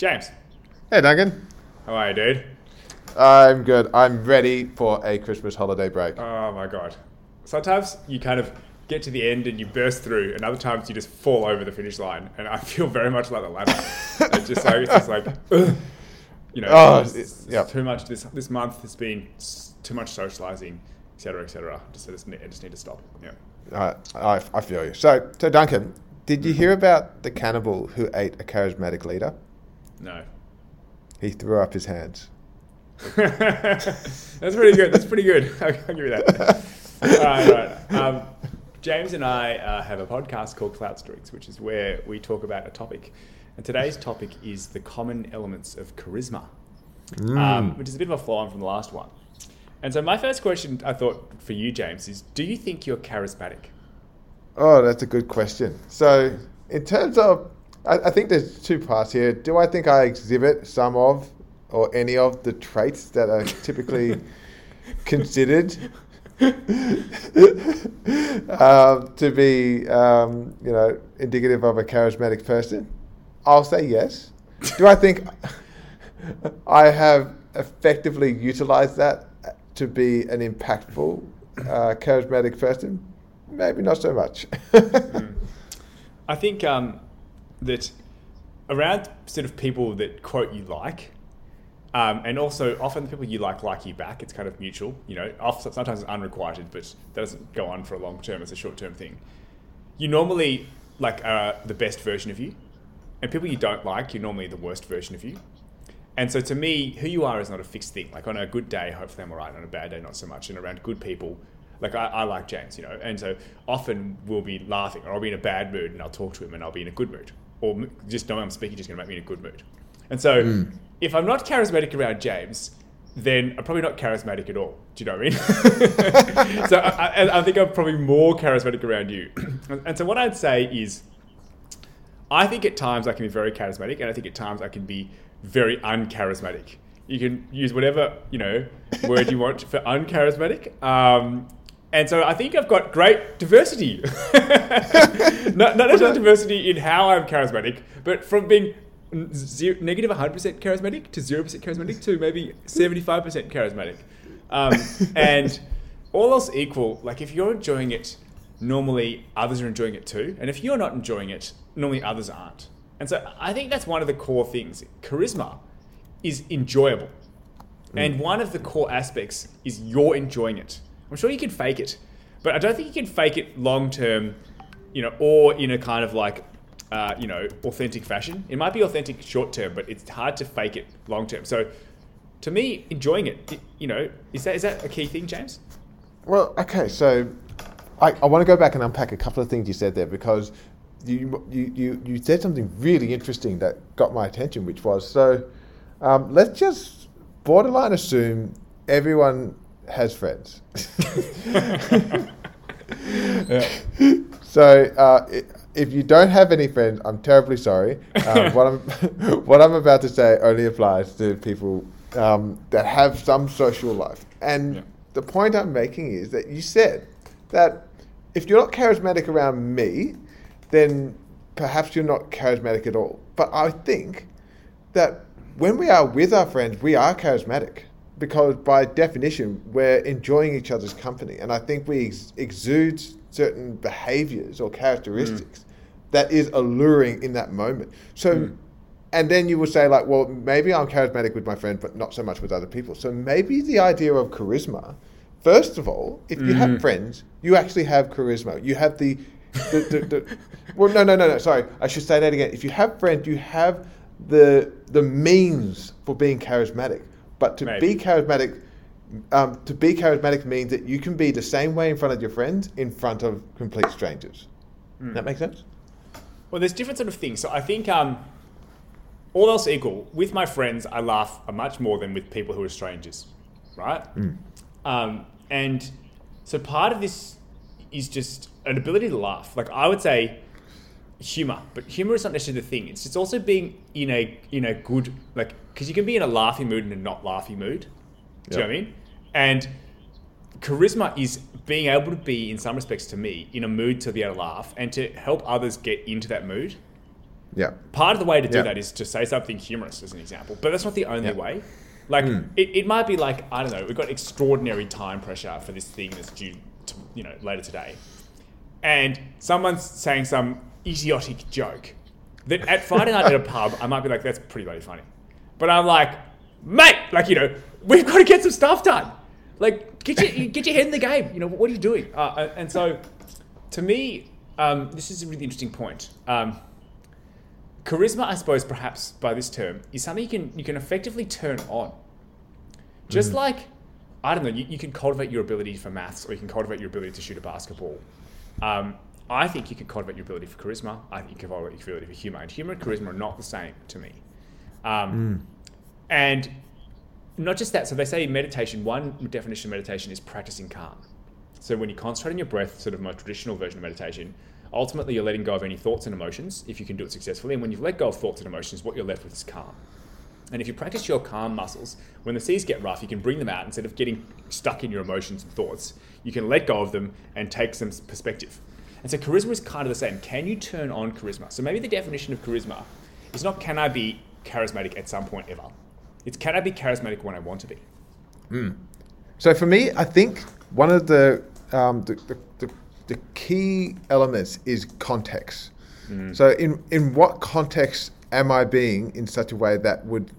James, Hey, Duncan. how are you, dude? I'm good. I'm ready for a Christmas holiday break. Oh my god. Sometimes you kind of get to the end and you burst through, and other times you just fall over the finish line. And I feel very much like the latter. it's just like, it's just like ugh. you know, Oh, it's, it's yeah. too much. This this month has been too much socializing, etc., etc. Just I just, need, I just need to stop. Yeah. Uh, I, I feel you. So, so Duncan, did you hear about the cannibal who ate a charismatic leader? No. He threw up his hands. That's pretty good. That's pretty good. I'll, I'll give you that. all right, all right. Um, James and I uh, have a podcast called Cloud Streaks, which is where we talk about a topic. And today's topic is the common elements of charisma, um, which is a bit of a flow on from the last one. And so, my first question I thought for you, James, is do you think you're charismatic? Oh, that's a good question. So, in terms of, I, I think there's two parts here. Do I think I exhibit some of or any of the traits that are typically considered um, to be, um, you know, indicative of a charismatic person? I'll say yes. Do I think I have effectively utilized that to be an impactful, uh, charismatic person? Maybe not so much. I think um, that around sort of people that quote you like, um, and also often the people you like like you back. It's kind of mutual, you know. Often, sometimes it's unrequited, but that doesn't go on for a long term. It's a short term thing. You normally like the best version of you, and people you don't like, you're normally the worst version of you. And so to me, who you are is not a fixed thing. Like on a good day, hopefully I'm alright. On a bad day, not so much. And around good people, like I, I like James, you know. And so often we'll be laughing, or I'll be in a bad mood, and I'll talk to him, and I'll be in a good mood, or just knowing I'm speaking, just going to make me in a good mood. And so if I'm not charismatic around James, then I'm probably not charismatic at all. Do you know what I mean? so I, I, I think I'm probably more charismatic around you. and so what I'd say is. I think at times I can be very charismatic, and I think at times I can be very uncharismatic. You can use whatever you know word you want for uncharismatic. Um, and so I think I've got great diversity. not, not necessarily diversity in how I'm charismatic, but from being zero, negative 100% charismatic to 0% charismatic to maybe 75% charismatic. Um, and all else equal, like if you're enjoying it, normally others are enjoying it too. And if you're not enjoying it, normally others aren't. And so I think that's one of the core things. Charisma is enjoyable. And one of the core aspects is you're enjoying it. I'm sure you could fake it, but I don't think you can fake it long term, you know, or in a kind of like, uh, you know, authentic fashion. It might be authentic short term, but it's hard to fake it long term. So, to me, enjoying it, you know, is that is that a key thing, James? Well, okay, so I, I want to go back and unpack a couple of things you said there because you, you, you, you said something really interesting that got my attention, which was so um, let's just borderline assume everyone has friends. So uh, if you don't have any friends, I'm terribly sorry. Um, what I'm what I'm about to say only applies to people um, that have some social life. And Yeah. the point I'm making is that you said that if you're not charismatic around me, then perhaps you're not charismatic at all. But I think that when we are with our friends, we are charismatic because by definition, we're enjoying each other's company. And I think we ex- exude certain behaviors or characteristics mm. that is alluring in that moment. So, mm. and then you will say, like, well, maybe I'm charismatic with my friend, but not so much with other people. So maybe the idea of charisma, first of all, if you have mm. friends, you actually have charisma. You have the, the, the, the well, no, no, no, no, sorry. I should say that again. If you have friends, you have the the means for being charismatic. But to be charismatic, um, to be charismatic means that you can be the same way in front of your friends in front of complete strangers. That makes sense? Well, there's different sort of things. So I think um, all else equal, with my friends, I laugh much more than with people who are strangers, right? Um, and so part of this is just an ability to laugh. Like I would say, humor, but humor is not necessarily the thing. It's it's also being in a in a good like because you can be in a laughing mood and a not laughing mood. Do you know what I mean? And charisma is being able to be, in some respects, to me, in a mood to be able to laugh and to help others get into that mood. Yeah. Part of the way to do Yeah. that is to say something humorous, as an example, but that's not the only Yeah. Way. Like hmm. it, it might be like I don't know, we've got extraordinary time pressure for this thing that's due, to, you know, later today, and someone's saying some idiotic joke that at Friday night at a pub, I might be like, that's pretty bloody funny, but I'm like, mate, like you know, we've got to get some stuff done. Like get your get your head in the game. You know what are you doing? Uh, and so, to me, um, this is a really interesting point. Um, charisma, I suppose, perhaps by this term, is something you can you can effectively turn on. Just like I don't know, you, you can cultivate your ability for maths, or you can cultivate your ability to shoot a basketball. Um, I think you can cultivate your ability for charisma. I think you can cultivate your ability for humor, and humor and charisma are not the same to me. Um, And not just that. So they say meditation. One definition of meditation is practicing calm. So when you concentrate on your breath, sort of more traditional version of meditation, ultimately you're letting go of any thoughts and emotions if you can do it successfully. And when you've let go of thoughts and emotions, what you're left with is calm. And if you practice your calm muscles, when the seas get rough, you can bring them out instead of getting stuck in your emotions and thoughts. You can let go of them and take some perspective. And so charisma is kind of the same. Can you turn on charisma? So maybe the definition of charisma is not can I be charismatic at some point ever. It's can I be charismatic when I want to be. So for me, I think one of the um, the, the, the, the key elements is context. So in in what context am I being in such a way that would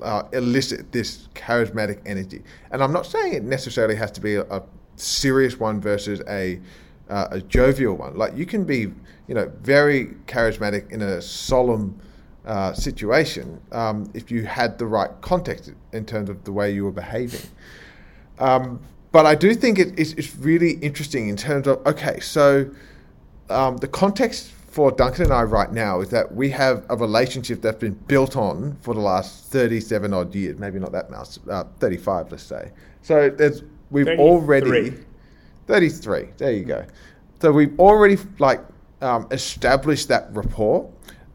uh, elicit this charismatic energy? And I'm not saying it necessarily has to be a, a serious one versus a uh, a jovial one. Like you can be, you know, very charismatic in a solemn uh, situation um, if you had the right context in terms of the way you were behaving. Um, but I do think it, it's, it's really interesting in terms of okay, so um, the context for Duncan and I right now is that we have a relationship that's been built on for the last 37 odd years, maybe not that much, uh, 35, let's say. So there's we've 33. already 33. There you go. So we've already like um, established that rapport,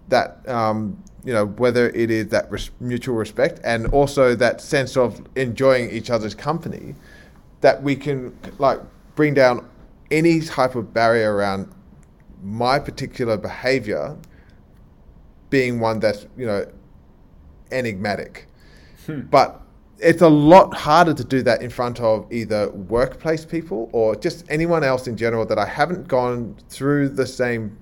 that um, you know whether it is that res- mutual respect and also that sense of enjoying each other's company, that we can like bring down any type of barrier around my particular behavior being one that's you know enigmatic but it's a lot harder to do that in front of either workplace people or just anyone else in general that I haven't gone through the same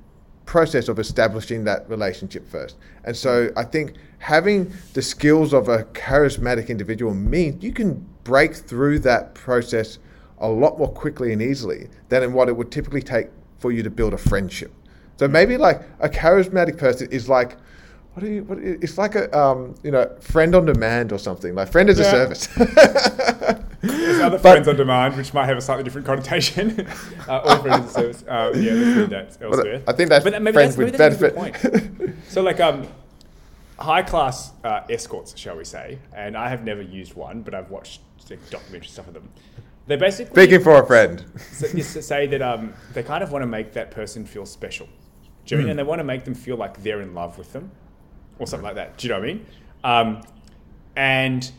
process of establishing that relationship first. And so I think having the skills of a charismatic individual means you can break through that process a lot more quickly and easily than in what it would typically take for you to build a friendship. So maybe like a charismatic person is like what do you? What, it's like a um, you know friend on demand or something. Like friend as a service. There's other But- friends on demand, which might have a slightly different connotation. uh, or friends as a service. Uh, yeah, let's that elsewhere. I think that's But maybe friends that's- with maybe that's a good benefit. point. So, like, um, high class uh, escorts, shall we say, and I have never used one, but I've watched like, documentary stuff of them. They basically Speaking for a friend. say that um, they kind of want to make that person feel special. Do you I mean? And they want to make them feel like they're in love with them or something like that. Do you know what I mean? Um, and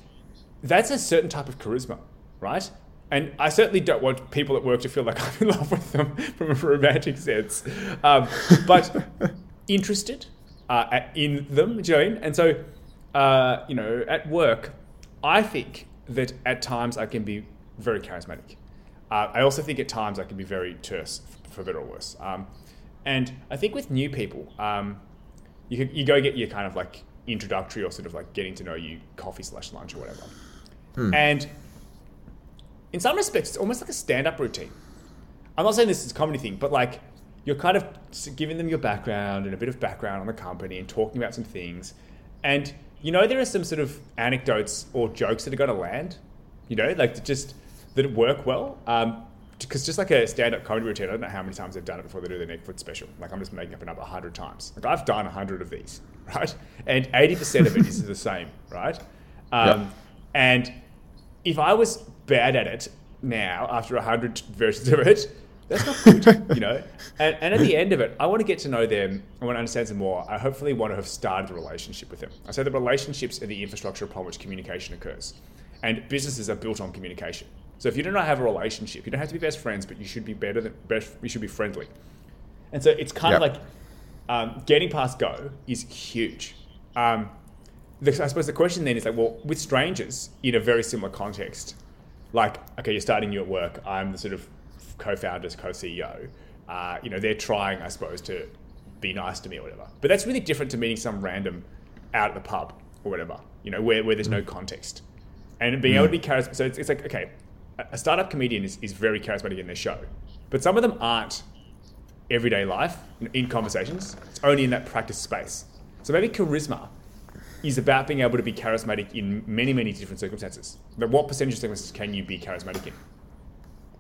that's a certain type of charisma, right? And I certainly don't want people at work to feel like I'm in love with them from a romantic sense, um, but interested uh, in them. Do you know what I mean? And so, uh, you know, at work, I think that at times I can be very charismatic. Uh, I also think at times I can be very terse, for better or worse. Um, and I think with new people, um, you, could, you go get your kind of like introductory or sort of like getting to know you coffee slash lunch or whatever. And in some respects, it's almost like a stand up routine. I'm not saying this is a comedy thing, but like you're kind of giving them your background and a bit of background on the company and talking about some things. And you know, there are some sort of anecdotes or jokes that are going to land, you know, like just that work well. Um, because just like a stand-up comedy routine, I don't know how many times they've done it before they do their Netflix special. Like I'm just making up a number, hundred times. Like I've done hundred of these, right? And eighty percent of it is the same, right? Um, Yeah. And if I was bad at it now, after a hundred versions of it, that's not good, you know. And, and at the end of it, I want to get to know them. I want to understand them more. I hopefully want to have started a relationship with them. I say the relationships are the infrastructure upon which communication occurs, and businesses are built on communication. So if you do not have a relationship, you don't have to be best friends, but you should be better than best. You should be friendly. And so it's kind of like um, getting past go is huge. Um, the, I suppose the question then is like, well, with strangers in a very similar context, like, okay, you're starting new at work. I'm the sort of co-founders, co-CEO. Uh, you know, they're trying, I suppose, to be nice to me or whatever. But that's really different to meeting some random out at the pub or whatever. You know, where, where there's no context, and being able to be charismatic. So it's, it's like, okay, a- startup comedian is, is very charismatic in their show, but some of them aren't everyday life in conversations. It's only in that practice space. So maybe charisma is about being able to be charismatic in many, many different circumstances. But what percentage of circumstances can you be charismatic in?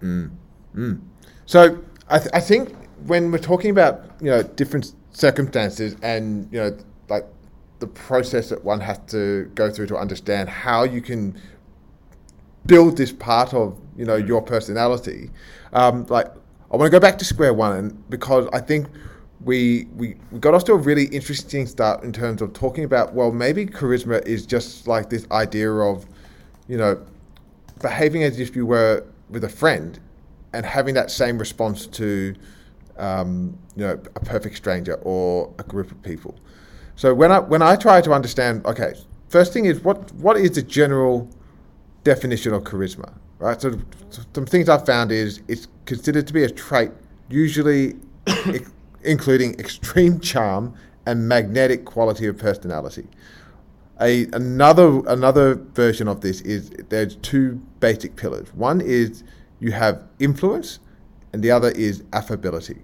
Mm. Mm. So I, th- I think when we're talking about you know different circumstances and you know like the process that one has to go through to understand how you can build this part of you know your personality, um, like I want to go back to square one and because I think we, we we got off to a really interesting start in terms of talking about well maybe charisma is just like this idea of you know behaving as if you were with a friend and having that same response to um, you know a perfect stranger or a group of people. So when I when I try to understand, okay, first thing is what what is the general definition of charisma, right? So some things I've found is it's considered to be a trait, usually including extreme charm and magnetic quality of personality. A, another another version of this is there's two basic pillars. One is you have influence, and the other is affability.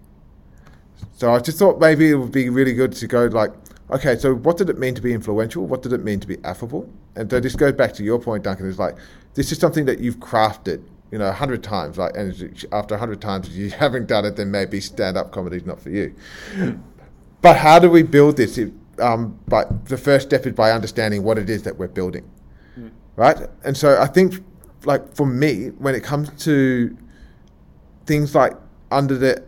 So I just thought maybe it would be really good to go like, okay, so what did it mean to be influential? What did it mean to be affable? And so this goes back to your point, Duncan. Is like this is something that you've crafted, you know, a hundred times. Like, and after a hundred times you haven't done it, then maybe stand-up comedy is not for you. But how do we build this? It, um, but the first step is by understanding what it is that we're building, right? And so I think, like for me, when it comes to things like under the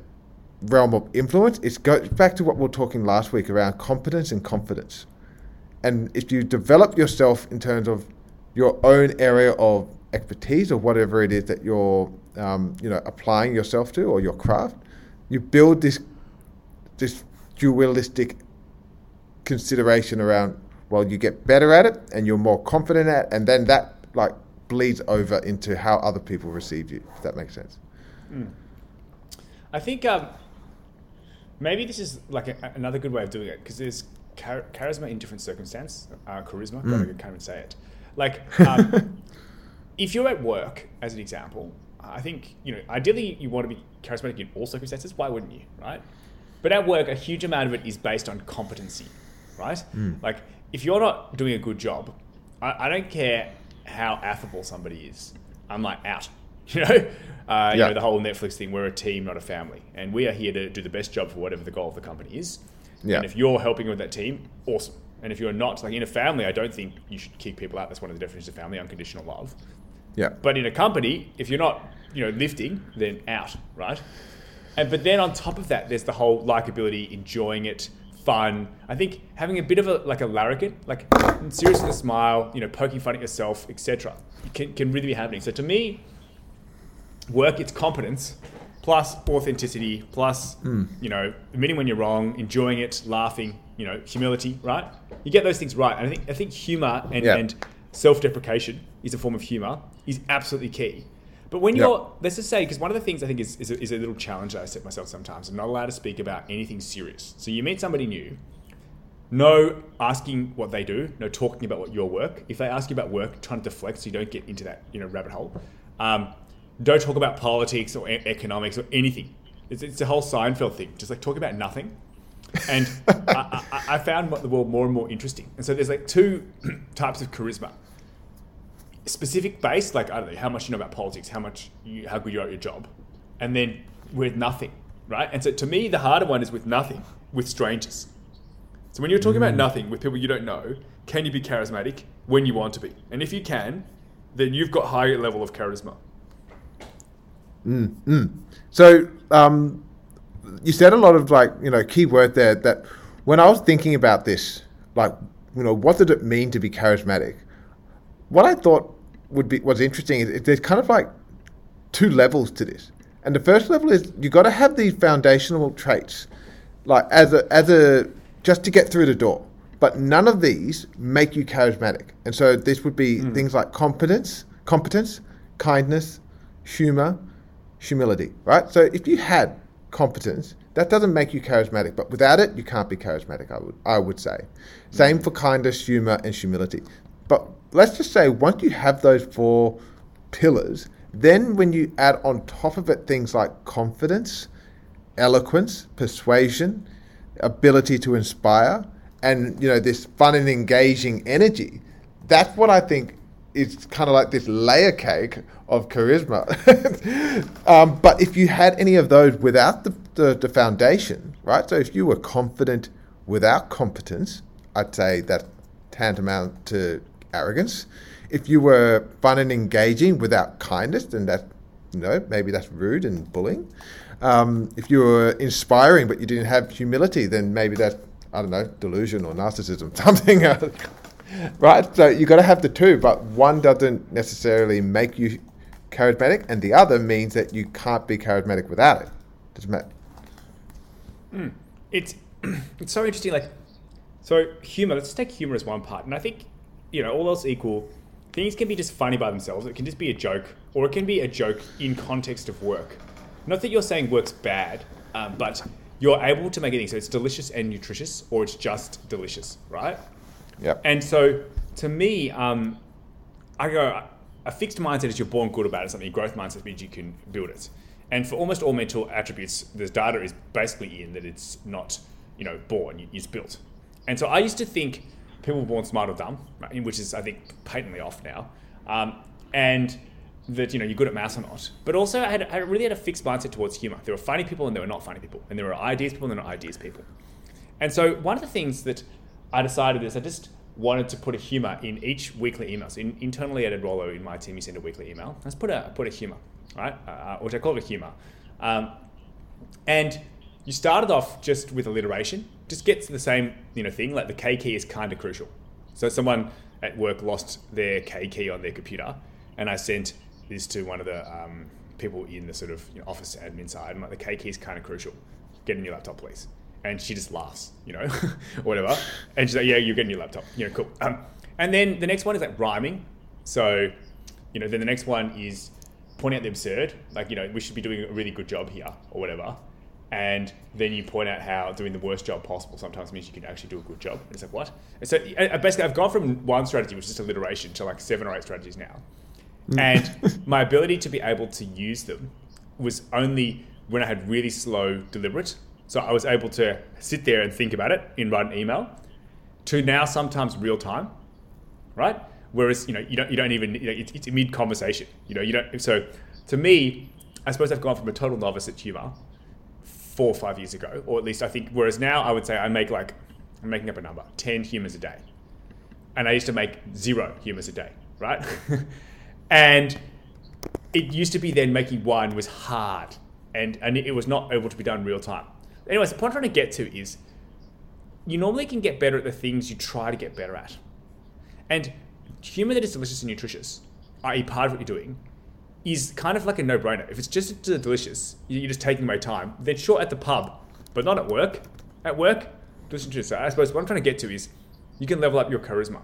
realm of influence, it goes back to what we were talking last week around competence and confidence. And if you develop yourself in terms of your own area of expertise or whatever it is that you're, um, you know, applying yourself to or your craft, you build this this dualistic consideration around. Well, you get better at it and you're more confident at, it, and then that like bleeds over into how other people receive you. If that makes sense. I think um, maybe this is like a, another good way of doing it because there's char- charisma in different circumstance, uh, charisma. God, I can't even say it. Like, um, if you're at work, as an example, I think you know ideally you want to be charismatic in all circumstances. Why wouldn't you, right? But at work, a huge amount of it is based on competency, right? Like, if you're not doing a good job, I, I don't care how affable somebody is. I'm like out. You know, uh, you know the whole Netflix thing. We're a team, not a family, and we are here to do the best job for whatever the goal of the company is. Yeah. And if you're helping with that team, awesome. And if you're not, like in a family, I don't think you should kick people out. That's one of the definitions of family: unconditional love. Yeah. But in a company, if you're not, you know, lifting, then out, right? And but then on top of that, there's the whole likability, enjoying it, fun. I think having a bit of a like a larrikin, like seriously a smile, you know, poking fun at yourself, etc., can can really be happening. So to me, work its competence plus authenticity plus you know admitting when you're wrong, enjoying it, laughing, you know, humility, right? You get those things right. And I think I think humor and, Yeah. and self-deprecation is a form of humor is absolutely key. But when you're, let's just say, because one of the things I think is, is, a, is a little challenge that I set myself sometimes, I'm not allowed to speak about anything serious. So you meet somebody new, no asking what they do, no talking about what your work. If they ask you about work, trying to deflect so you don't get into that you know rabbit hole. Um, don't talk about politics or e- economics or anything. It's, it's a whole Seinfeld thing. Just like talk about nothing. And I, I, I found the world more and more interesting. And so there's like two types of charisma. Specific based, like I don't know how much you know about politics, how much you, how good you are at your job, and then with nothing, right? And so to me, the harder one is with nothing, with strangers. So when you're talking about mm. nothing with people you don't know, can you be charismatic when you want to be? And if you can, then you've got higher level of charisma. Mm, mm. So um, you said a lot of like you know key word there that when I was thinking about this, like you know what did it mean to be charismatic? What I thought would be was interesting is there's kind of like two levels to this, and the first level is you got to have these foundational traits like as a as a just to get through the door. But none of these make you charismatic, and so this would be mm. things like competence, competence, kindness, humor, humility. Right. So if you had competence, that doesn't make you charismatic. But without it, you can't be charismatic. I would I would say. Same for kindness, humor, and humility. But let's just say once you have those four pillars, then when you add on top of it things like confidence, eloquence, persuasion, ability to inspire, and you know this fun and engaging energy, that's what I think is kind of like this layer cake of charisma. um, but if you had any of those without the, the, the foundation, right? So if you were confident without competence, I'd say that tantamount to arrogance. If you were fun and engaging without kindness, then that, you know, maybe that's rude and bullying. Um, if you were inspiring but you didn't have humility, then maybe that's, I don't know, delusion or narcissism, something. Right? So you've got to have the two, but one doesn't necessarily make you charismatic, and the other means that you can't be charismatic without it. Does it matter? it's it's so interesting. Like, so humor. Let's take humor as one part, and I think you know, all else equal, things can be just funny by themselves. It can just be a joke, or it can be a joke in context of work. Not that you're saying work's bad, um, but you're able to make it so it's delicious and nutritious, or it's just delicious, right? Yep. And so, to me, um, I go a fixed mindset is you're born good about it. Something growth mindset means you can build it. And for almost all mental attributes, the data is basically in that it's not, you know, born; it's built. And so I used to think people were born smart or dumb, right, which is I think patently off now, um, and that you know you're good at maths or not. But also I, had, I really had a fixed mindset towards humor. There were funny people and there were not funny people, and there were ideas people and there were not ideas people. And so one of the things that I decided this. I just wanted to put a humor in each weekly email. So in, internally at Rollo in my team, you send a weekly email. Let's put a put a humor, right? Uh, which I call it a humor. Um, and you started off just with alliteration. Just get to the same you know thing. Like the K key is kind of crucial. So someone at work lost their K key on their computer, and I sent this to one of the um, people in the sort of you know, office admin side. I'm like, the K key is kind of crucial. Get a new laptop, please. And she just laughs, you know, or whatever. And she's like, yeah, you're getting your laptop. You know, cool. Um, and then the next one is like rhyming. So, you know, then the next one is pointing out the absurd. Like, you know, we should be doing a really good job here or whatever. And then you point out how doing the worst job possible sometimes means you can actually do a good job. And it's like, what? And so uh, basically, I've gone from one strategy, which is just alliteration, to like seven or eight strategies now. and my ability to be able to use them was only when I had really slow deliberate. So I was able to sit there and think about it and write an email to now sometimes real time, right? Whereas you know you don't you don't even you know, it's, it's mid conversation. You know you don't. So to me, I suppose I've gone from a total novice at humor four or five years ago, or at least I think. Whereas now I would say I make like I'm making up a number, ten humors a day, and I used to make zero humors a day, right? and it used to be then making one was hard, and and it was not able to be done real time. Anyways, the point I'm trying to get to is you normally can get better at the things you try to get better at. And humor that is delicious and nutritious, i.e., part of what you're doing, is kind of like a no brainer. If it's just delicious, you're just taking my time, then sure at the pub, but not at work. At work, delicious. and So I suppose what I'm trying to get to is you can level up your charisma.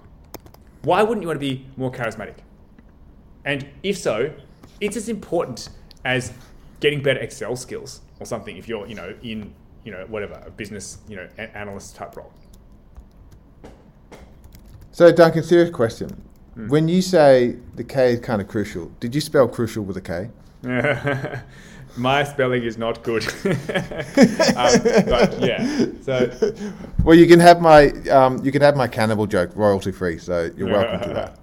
Why wouldn't you want to be more charismatic? And if so, it's as important as getting better Excel skills or something if you're, you know, in, you know, whatever, a business, you know, a- analyst type role. So, Duncan, serious question. When you say the K is kind of crucial, did you spell crucial with a K? My spelling is not good. um, but yeah, so Well, you can have my um, you can have my cannibal joke royalty free, so you're welcome to that.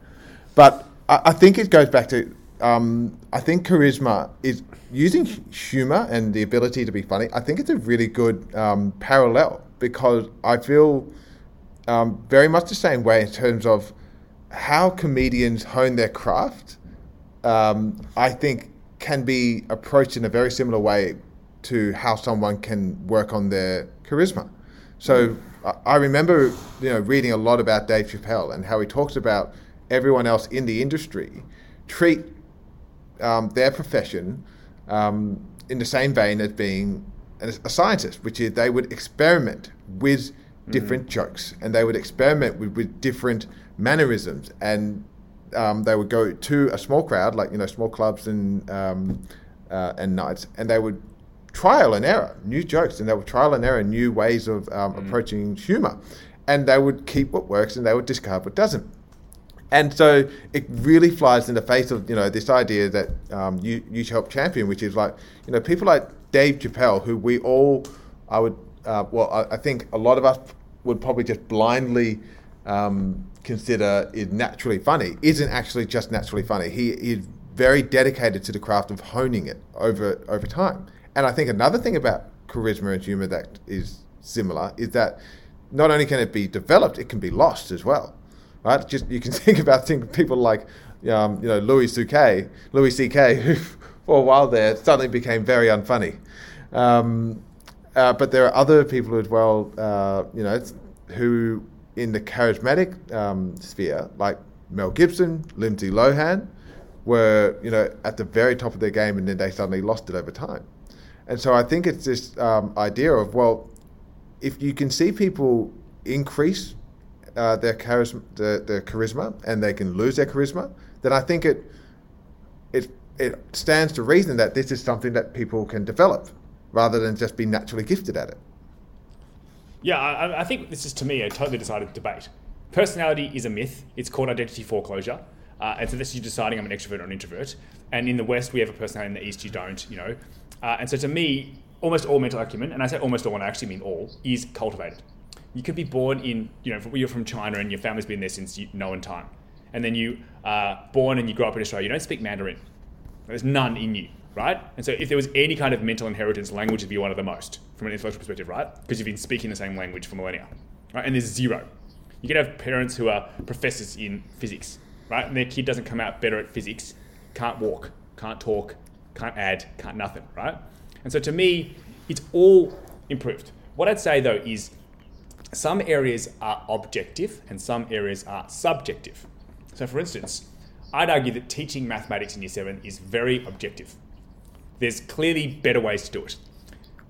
But I, I think it goes back to um, I think charisma is using humor and the ability to be funny. I think it's a really good um, parallel because I feel um, very much the same way in terms of how comedians hone their craft. Um, I think can be approached in a very similar way to how someone can work on their charisma. So I- remember, you know, reading a lot about Dave Chappelle and how he talks about everyone else in the industry treat um, their profession um, in the same vein as being a scientist, which is they would experiment with different mm. jokes and they would experiment with, with different mannerisms and um, they would go to a small crowd, like you know, small clubs and um, uh, and nights, and they would trial and error, new jokes, and they would trial and error new ways of um, mm. approaching humor, and they would keep what works and they would discard what doesn't. And so it really flies in the face of you know this idea that um, you you help champion, which is like you know people like Dave Chappelle, who we all I would uh, well I, I, think a lot of us would probably just blindly um, consider is naturally funny, isn't actually just naturally funny. He is very dedicated to the craft of honing it over over time. And I think another thing about charisma and humor that is similar is that not only can it be developed, it can be lost as well right? Just you can think about think people like um, you know Louis C.K. Louis C.K. who for a while there suddenly became very unfunny. Um, uh, but there are other people as well, uh, you know, who in the charismatic um, sphere, like Mel Gibson, Lindsay Lohan, were you know at the very top of their game, and then they suddenly lost it over time. And so I think it's this um, idea of well, if you can see people increase uh, their charisma, their, their charisma, and they can lose their charisma, then I think it it it stands to reason that this is something that people can develop rather than just be naturally gifted at it. Yeah, I, I think this is to me a totally decided debate. Personality is a myth. It's called identity foreclosure. Uh, and so this is you deciding I'm an extrovert or an introvert. And in the West, we have a personality. In the East, you don't. You know. Uh, and so to me, almost all mental acumen, and I say almost all, and I actually mean all, is cultivated you could be born in, you know, you're from China and your family's been there since you, known time. And then you are born and you grow up in Australia, you don't speak Mandarin. There's none in you, right? And so if there was any kind of mental inheritance, language would be one of the most from an intellectual perspective, right? Because you've been speaking the same language for millennia, right? And there's zero. You could have parents who are professors in physics, right? And their kid doesn't come out better at physics, can't walk, can't talk, can't add, can't nothing, right? And so to me, it's all improved. What I'd say though is some areas are objective and some areas are subjective. So, for instance, I'd argue that teaching mathematics in year seven is very objective. There's clearly better ways to do it.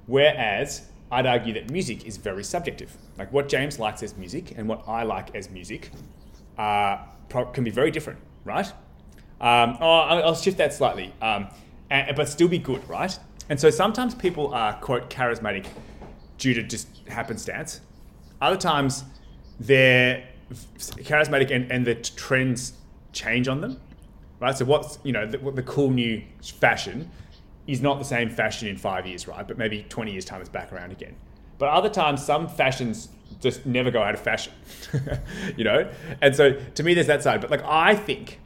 Whereas I'd argue that music is very subjective. Like what James likes as music and what I like as music uh, can be very different, right? Um, oh, I'll shift that slightly, um, and, but still be good, right? And so sometimes people are, quote, charismatic due to just happenstance. Other times, they're charismatic and, and the trends change on them, right? So what's you know the, the cool new fashion is not the same fashion in five years, right? But maybe 20 years time it's back around again. But other times, some fashions just never go out of fashion, you know. And so to me, there's that side. But like I think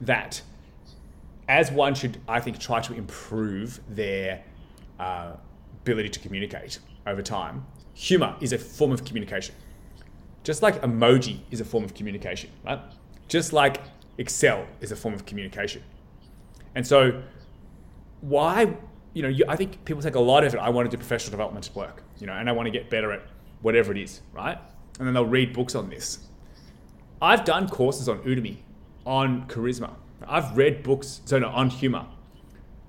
that as one should, I think, try to improve their uh, ability to communicate over time, humor is a form of communication. Just like emoji is a form of communication, right? Just like Excel is a form of communication. And so, why, you know, you, I think people take a lot of it. I want to do professional development work, you know, and I want to get better at whatever it is, right? And then they'll read books on this. I've done courses on Udemy, on charisma. I've read books, so no, on humor,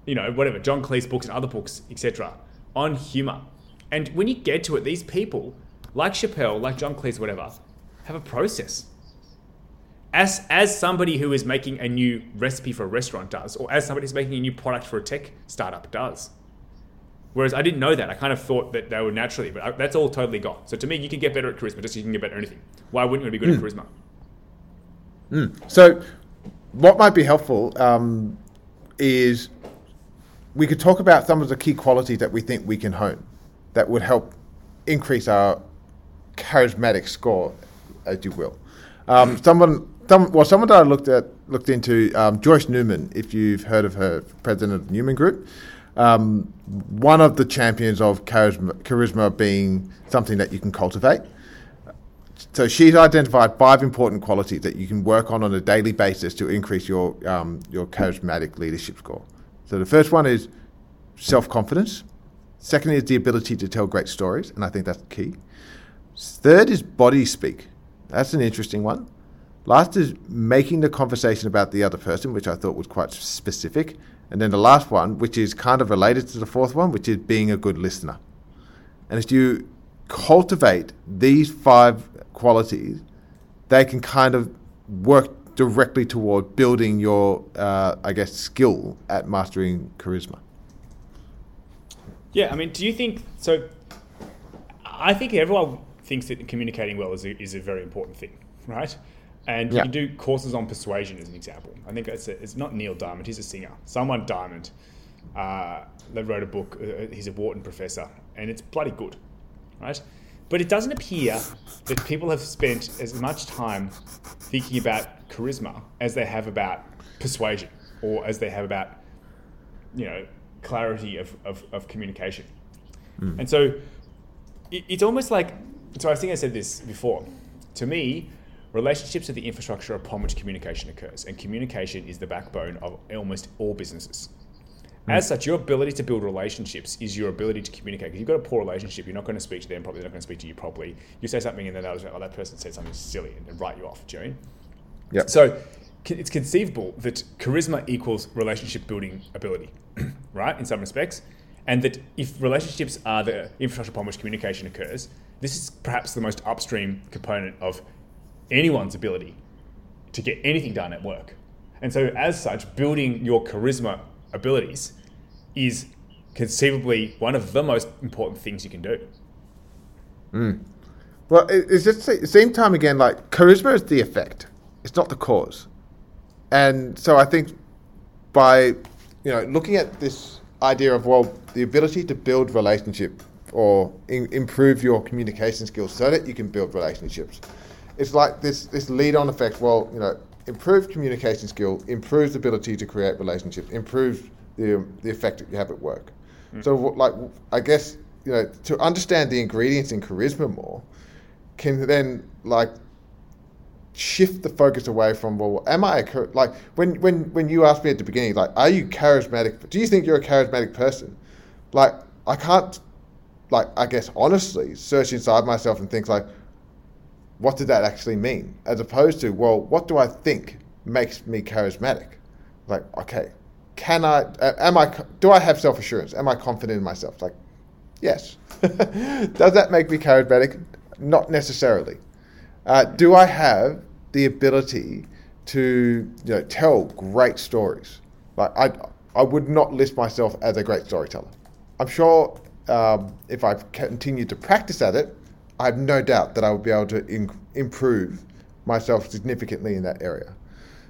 you know, whatever, John Cleese books and other books, etc., on humor. And when you get to it, these people, like Chappelle, like John Cleese, whatever, have a process. As, as somebody who is making a new recipe for a restaurant does, or as somebody who's making a new product for a tech startup does. Whereas I didn't know that. I kind of thought that they were naturally, but I, that's all totally gone. So to me, you can get better at charisma just as you can get better at anything. Why wouldn't you be good mm. at hmm. charisma? Mm. So, what might be helpful um, is we could talk about some of the key qualities that we think we can hone that would help increase our charismatic score, as you will. Um, someone, some, well, someone that I looked at, looked into, um, Joyce Newman, if you've heard of her, president of the Newman Group. Um, one of the champions of charisma, charisma being something that you can cultivate. So she's identified five important qualities that you can work on on a daily basis to increase your um, your charismatic leadership score. So the first one is self confidence. Second is the ability to tell great stories, and I think that's key. Third is body speak. That's an interesting one. Last is making the conversation about the other person, which I thought was quite specific. And then the last one, which is kind of related to the fourth one, which is being a good listener. And as you cultivate these five qualities, they can kind of work directly toward building your, uh, I guess, skill at mastering charisma. Yeah, I mean, do you think so? I think everyone thinks that communicating well is a, is a very important thing, right? And Yeah. you can do courses on persuasion as an example. I think it's, a, it's not Neil Diamond, he's a singer. Someone Diamond, uh, they wrote a book, uh, he's a Wharton professor, and it's bloody good, right? But it doesn't appear that people have spent as much time thinking about charisma as they have about persuasion or as they have about, you know, clarity of, of, of communication. Hmm. And so it, it's almost like so I think I said this before. To me, relationships are the infrastructure upon which communication occurs, and communication is the backbone of almost all businesses. Hmm. As such, your ability to build relationships is your ability to communicate. If you've got a poor relationship, you're not going to speak to them properly, they're not going to speak to you properly. You say something, and then they'll oh, that person said something silly, and, and write you off. Do you know what I mean? Yep. So it's conceivable that charisma equals relationship building ability, right? In some respects. And that if relationships are the infrastructure upon which communication occurs, this is perhaps the most upstream component of anyone's ability to get anything done at work. And so, as such, building your charisma abilities is conceivably one of the most important things you can do. Hmm. Well, it's just the same time again. Like charisma is the effect; it's not the cause. And so I think by you know looking at this idea of well, the ability to build relationship or in, improve your communication skills so that you can build relationships, it's like this this lead on effect. Well, you know, improved communication skill improves the ability to create relationships, improves the the effect that you have at work. Hmm. So, like, I guess you know, to understand the ingredients in charisma more, can then like shift the focus away from well, am I a like when when when you asked me at the beginning, like, are you charismatic? Do you think you're a charismatic person? Like, I can't, like, I guess honestly, search inside myself and think like, what did that actually mean? As opposed to, well, what do I think makes me charismatic? Like, okay, can i Am I? Do I have self assurance? Am I confident in myself? Like, yes. Does that make me charismatic? Not necessarily. Uh, do I have the ability to you know tell great stories? Like I, I would not list myself as a great storyteller. I'm sure um, if I continued to practice at it, I have no doubt that I would be able to in, improve myself significantly in that area.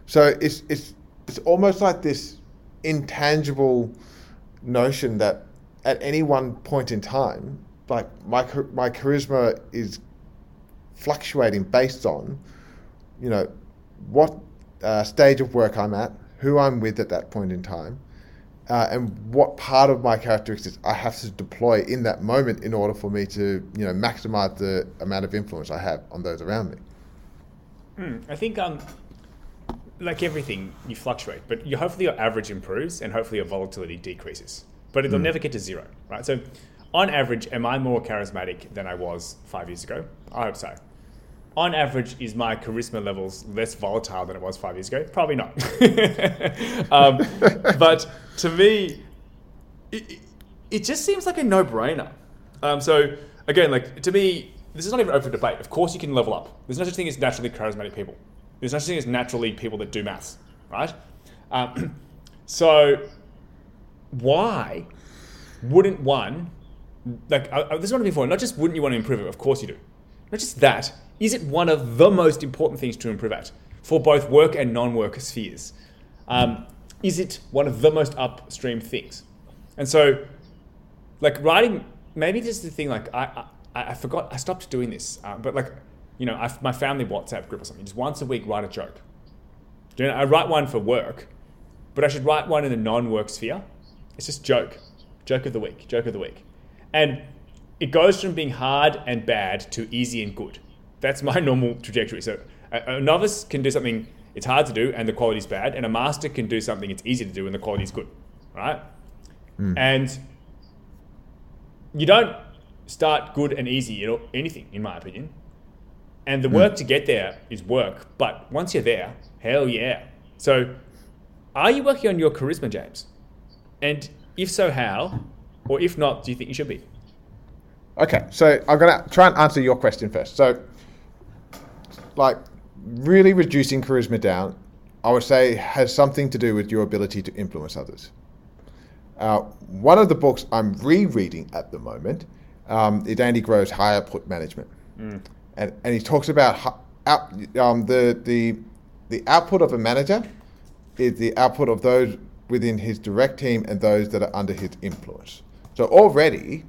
So it's it's it's almost like this intangible notion that at any one point in time, like my my charisma is fluctuating based on, you know, what uh, stage of work I'm at, who I'm with at that point in time, uh, and what part of my characteristics I have to deploy in that moment in order for me to, you know, maximize the amount of influence I have on those around me. I think, um, like everything, you fluctuate, but you, hopefully your average improves and hopefully your volatility decreases. But it'll never get to zero, right? So, on average, am I more charismatic than I was five years ago? I hope so. On average, is my charisma levels less volatile than it was five years ago? Probably not. um, but to me, it, it- just seems like a no-brainer. Um, so again, like to me, this is not even open debate. Of course, you can level up. There's no such thing as naturally charismatic people. There's no such thing as naturally people that do maths, right? Um, so why wouldn't one like I, I, this is what I'm before? Not just wouldn't you want to improve it? Of course you do. Not just that. Is it one of the most important things to improve at for both work and non-work spheres? Um, is it one of the most upstream things? And so, like writing, maybe this is the thing. Like I, I, I forgot. I stopped doing this, uh, but like, you know, I, my family WhatsApp group or something. Just once a week, write a joke. You know, I write one for work, but I should write one in the non-work sphere. It's just joke, joke of the week, joke of the week, and it goes from being hard and bad to easy and good. That's my normal trajectory. So a, a novice can do something it's hard to do and the quality's bad, and a master can do something it's easy to do and the quality's good, right? Hmm. And you don't start good and easy at anything, in my opinion. And the hmm. work to get there is work, but once you're there, hell yeah. So, are you working on your charisma, James? And if so, how? Or if not, do you think you should be? Okay, so I'm gonna try and answer your question first. So, like, really reducing charisma down, I would say has something to do with your ability to influence others. Uh, one of the books I'm rereading at the moment um, is Andy Grove's High Output Management, and and he talks about how, out, um, the the the output of a manager is the output of those within his direct team and those that are under his influence. So already,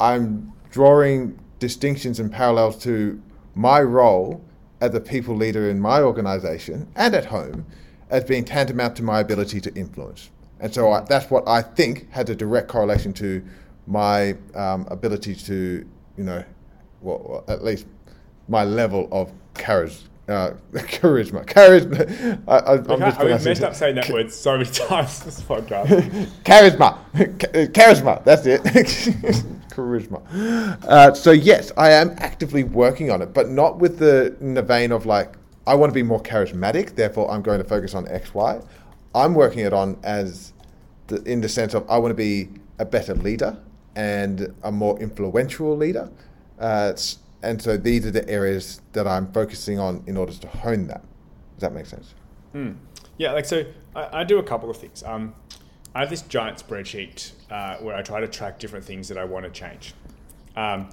I'm drawing distinctions and parallels to my role as a people leader in my organization and at home as being tantamount to my ability to influence. And so I, that's what I think had a direct correlation to my um, ability to, you know, well, at least my level of charis, uh, charisma. Charisma. I, I, I'm just I pronouncing messed up saying that word so many times this podcast. charisma, charisma. That's it. Charisma. Uh, so yes, I am actively working on it, but not with the in the vein of like I want to be more charismatic. Therefore, I'm going to focus on X, Y. I'm working it on as the, in the sense of I want to be a better leader and a more influential leader. Uh, and so these are the areas that I'm focusing on in order to hone that. Does that make sense? Yeah, like so, I, I do a couple of things. Um, I have this giant spreadsheet uh, where I try to track different things that I want to change. Um,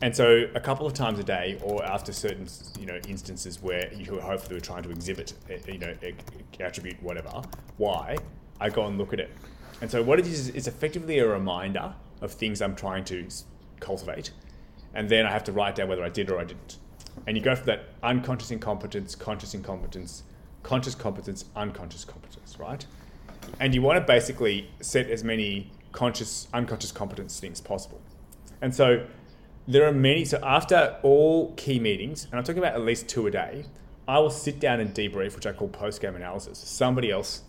and so, a couple of times a day, or after certain you know instances where you hopefully we're trying to exhibit, uh, you know, attribute whatever, why I go and look at it. And so, what it is is effectively a reminder of things I'm trying to cultivate, and then I have to write down whether I did or I didn't. And you go for that unconscious incompetence, conscious incompetence, conscious competence, unconscious competence, right? And you want to basically set as many conscious, unconscious competence things possible. And so there are many. So after all key meetings, and I'm talking about at least two a day, I will sit down and debrief, which I call post game analysis. Somebody else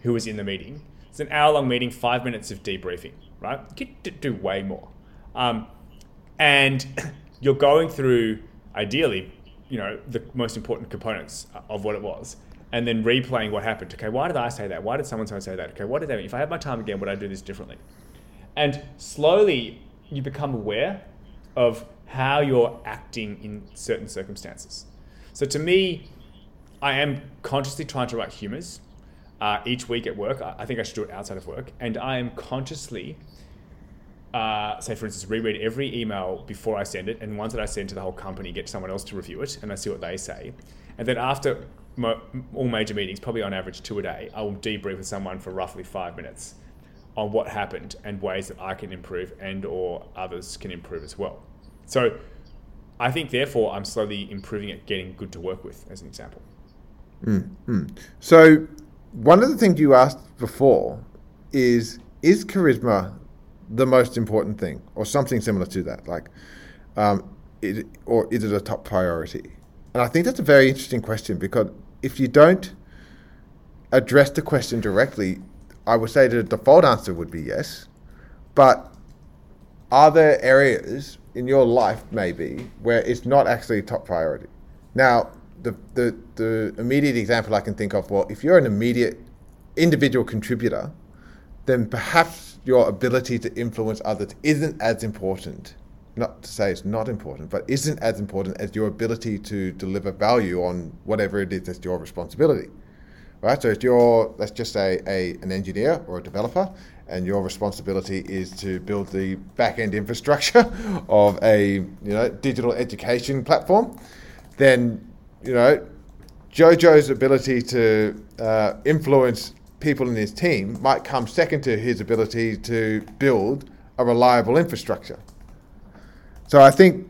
who was in the meeting. It's an hour long meeting, five minutes of debriefing, right? You could do way more. Um, and you're going through ideally you know the most important components of what it was and then replaying what happened. Okay why did i say that? Why did someone so say that? Okay what did they mean? If i had my time again would i do this differently? And slowly you become aware of how you're acting in certain circumstances. So to me i am consciously trying to write humors uh, each week at work. I, think i should do it outside of work. And i am consciously uh, say for instance, reread every email before I send it, and ones that I send to the whole company, get someone else to review it, and I see what they say. And then after mo- all major meetings, probably on average two a day, I will debrief with someone for roughly five minutes on what happened and ways that I can improve and or others can improve as well. So I think therefore I'm slowly improving at getting good to work with, as an example. So, one of the things you asked before is is charisma the most important thing, or something similar to that? Like, um, or is it a top priority? And I think that's a very interesting question because if you don't address the question directly, I would say the default answer would be yes. But are there areas in your life maybe where it's not actually top priority? Now, the, the, the immediate example I can think of, well, if you're an immediate individual contributor, then perhaps your ability to influence others isn't as important. Not to say it's not important, but isn't as important as your ability to deliver value on whatever it is that's your responsibility right? So if you're, let's just say, a, an engineer or a developer, and your responsibility is to build the back end infrastructure of a you know digital education platform, then you know Jojo's ability to uh, influence people in his team might come second to his ability to build a reliable infrastructure. So I think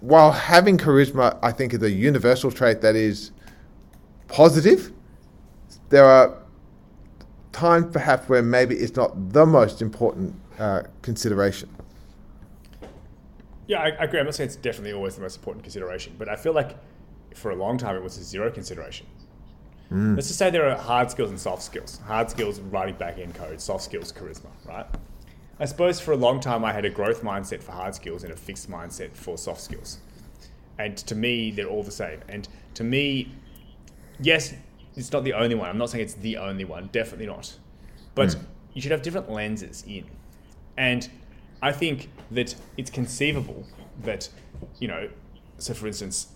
while having charisma, I think is a universal trait that is positive. There are times perhaps where maybe it's not the most important uh, consideration. Yeah, I, I agree. I'm not saying it's definitely always the most important consideration, but I feel like for a long time it was a zero consideration. Let's just say there are hard skills and soft skills. Hard skills, writing back end code. Soft skills, charisma, right? I suppose for a long time I had a growth mindset for hard skills and a fixed mindset for soft skills. And to me, they're all the same. And to me, yes, it's not the only one. I'm not saying it's the only one. Definitely not. But hmm. you should have different lenses in. And I think that it's conceivable that, you know, so for instance,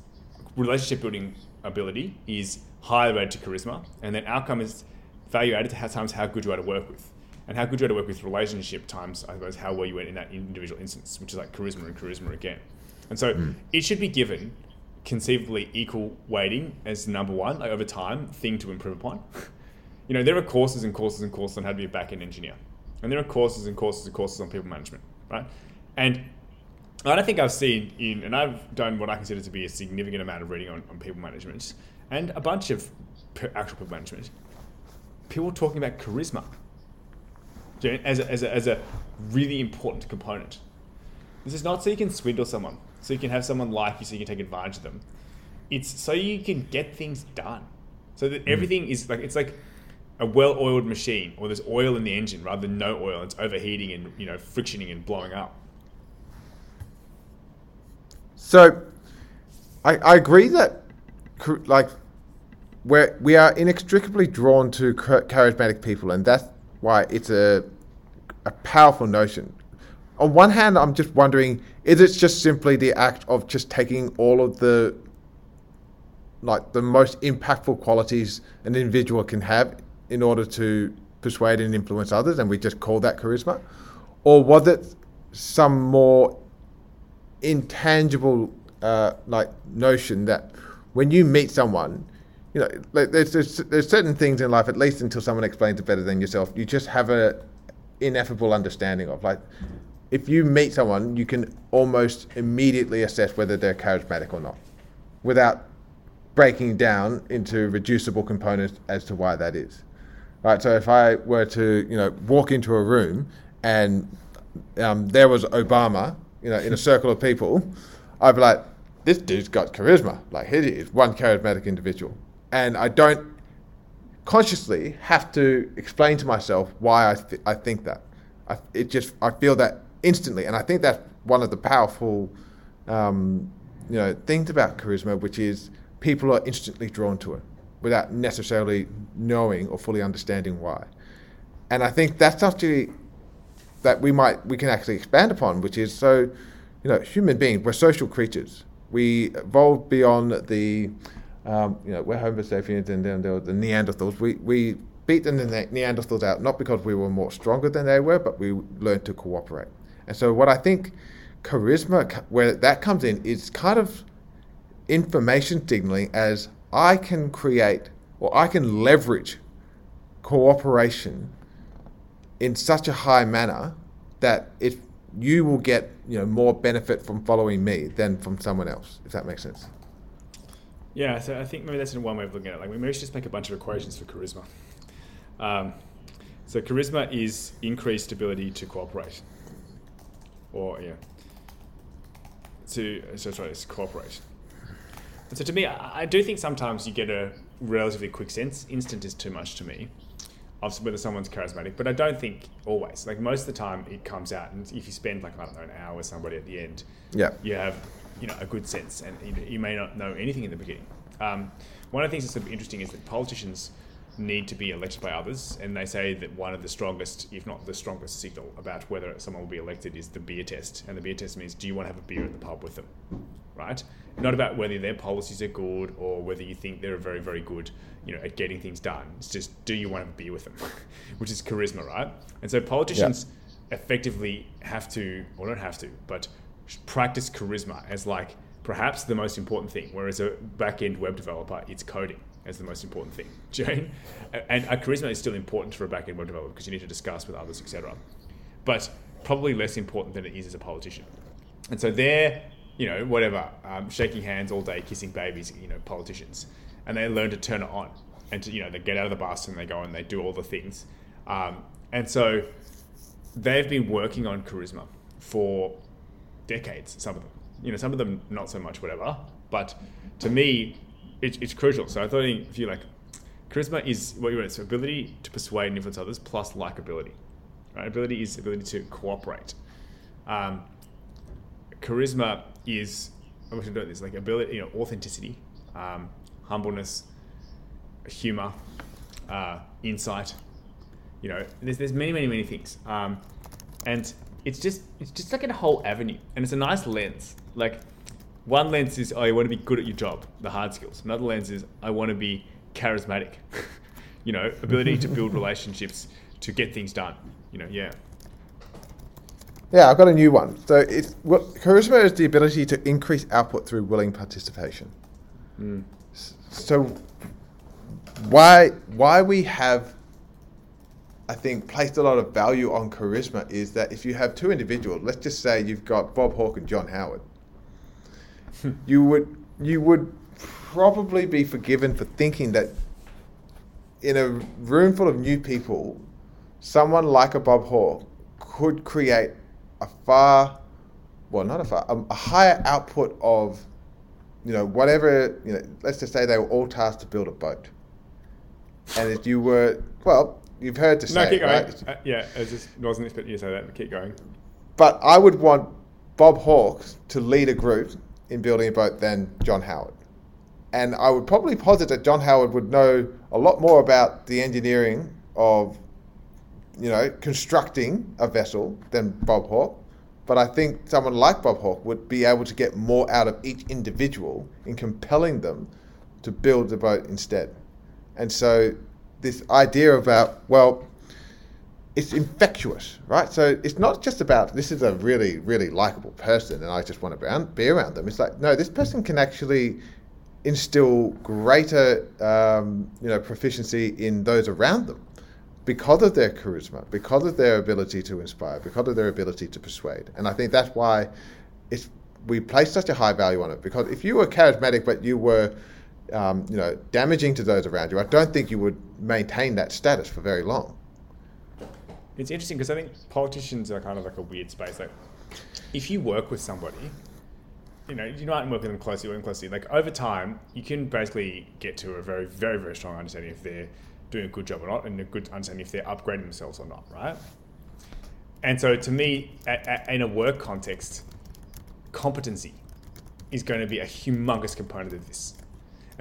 relationship building ability is higher rated to charisma, and then outcome is value added to how times how good you are to work with. And how good you are to work with relationship times, I suppose, how well you went in that individual instance, which is like charisma and charisma again. And so Hmm. it should be given conceivably equal weighting as number one, like over time, thing to improve upon. you know, there are courses and courses and courses on how to be a back end engineer. And there are courses and courses and courses on people management, right? And I don't think I've seen in, and I've done what I consider to be a significant amount of reading on, on people management and a bunch of actual people management. People talking about charisma do you know, as a, as, a, as a really important component. This is not so you can swindle someone, so you can have someone like you, so you can take advantage of them. It's so you can get things done, so that mm. everything is like it's like a well-oiled machine, or there's oil in the engine rather than no oil. It's overheating and you know frictioning and blowing up. So, I, I agree that, like, we're, we are inextricably drawn to charismatic people, and that's why it's a, a powerful notion. On one hand, I'm just wondering is it just simply the act of just taking all of the like the most impactful qualities an individual can have in order to persuade and influence others, and we just call that charisma? Or was it some more intangible uh, like notion that when you meet someone, you know, like there's, there's there's certain things in life, at least until someone explains it better than yourself, you just have a ineffable understanding of. Like, if you meet someone, you can almost immediately assess whether they're charismatic or not, without breaking down into reducible components as to why that is. Right. So if I were to, you know, walk into a room and um, there was Obama, you know, in a circle of people, I'd be like, this dude's got charisma. Like, he is one charismatic individual. And I don't consciously have to explain to myself why I, th- I think that. I, it just, I feel that instantly. And I think that's one of the powerful, um, you know, things about charisma, which is people are instantly drawn to it without necessarily knowing or fully understanding why. And I think that's actually that we might we can actually expand upon, which is so, you know, human beings we're social creatures. We evolved beyond the, um, you know, we're Homo sapiens and then there were the Neanderthals. We we beat the Neanderthals out not because we were more stronger than they were, but we learned to cooperate. And so what I think charisma where that comes in is kind of information signaling as I can create or I can leverage cooperation in such a high manner that if you will get you know more benefit from following me than from someone else if that makes sense Yeah, so I think maybe that's one way of looking at it. Like, maybe we should just make a bunch of equations for charisma. Um, so charisma is increased ability to cooperate, or yeah, to so sorry, it's cooperate. And so to me, I, I do think sometimes you get a relatively quick sense. Instant is too much to me of whether someone's charismatic, but I don't think always. Like most of the time, it comes out, and if you spend like I don't know an hour with somebody at the end, yeah you have you know a good sense, and you, you may not know anything in the beginning. Um, one of the things that's sort of interesting is that politicians need to be elected by others, and they say that one of the strongest, if not the strongest, signal about whether someone will be elected is the beer test, and the beer test means do you want to have a beer in the pub with them, right? Not about whether their policies are good or whether you think they're very very good, you know, at getting things done. It's just do you want to have a beer with them, which is charisma, right? And so politicians effectively have to, or don't have to, but practice charisma as like perhaps the most important thing. Whereas a back end web developer, it's coding as the most important thing. Jane, and a charisma is still important for a back end web developer because you need to discuss with others, etc. But probably less important than it is as a politician. And so they're, you know, whatever, um, shaking hands all day, kissing babies, you know, politicians, and they learn to turn it on, and to, you know, they get out of the bus and they go and they do all the things, um, and so they've been working on charisma for decades. Some of them, you know, some of them not so much, whatever. But to me, it, it's crucial. So I thought if you like, charisma is what you want. It's ability to persuade and influence others plus likability. Right? Ability is ability to cooperate. Um, charisma is I wish I this like ability, you know, authenticity, um, humbleness, humor, uh, insight. You know, there's, there's many, many, many things. Um, and it's just it's just like a whole avenue, and it's a nice lens. Like one lens is oh, you want to be good at your job, the hard skills. Another lens is I want to be charismatic. you know, ability to build relationships, to get things done. You know, yeah. Yeah, I've got a new one. So it's what charisma is the ability to increase output through willing participation. Mm. So why why we have I think placed a lot of value on charisma is that if you have two individuals, let's just say you've got Bob Hawke and John Howard, hmm. you would you would probably be forgiven for thinking that in a room full of new people, someone like a Bob Hawke could create a far, well, not a far, a, a higher output of, you know, whatever, you know, let's just say they were all tasked to build a boat. And if you were, well, you've heard to say, no, keep going. right? Uh, yeah, I just wasn't expecting you to say that, but keep going. But I would want Bob Hawke to lead a group in building a boat than John Howard. And I would probably posit that John Howard would know a lot more about the engineering of, you know, constructing a vessel than Bob Hawke. But I think someone like Bob Hawke would be able to get more out of each individual in compelling them to build the boat instead. And so this idea about, well, it's infectious, right? So it's not just about this is a really, really likable person and I just want to be around them. It's like, no, this person can actually instill greater, um, you know, proficiency in those around them because of their charisma, because of their ability to inspire, because of their ability to persuade. And I think that's why it's we place such a high value on it. Because if you were charismatic but you were, um, you know, damaging to those around you, I don't think you would maintain that status for very long. It's interesting because I think politicians are kind of like a weird space. Like, if you work with somebody, you know, you might work with them closely, work closely. Like over time, you can basically get to a very, very, very strong understanding if they're doing a good job or not, and a good understanding if they're upgrading themselves or not, right? And so, to me, a, a, in a work context, competency is going to be a humongous component of this.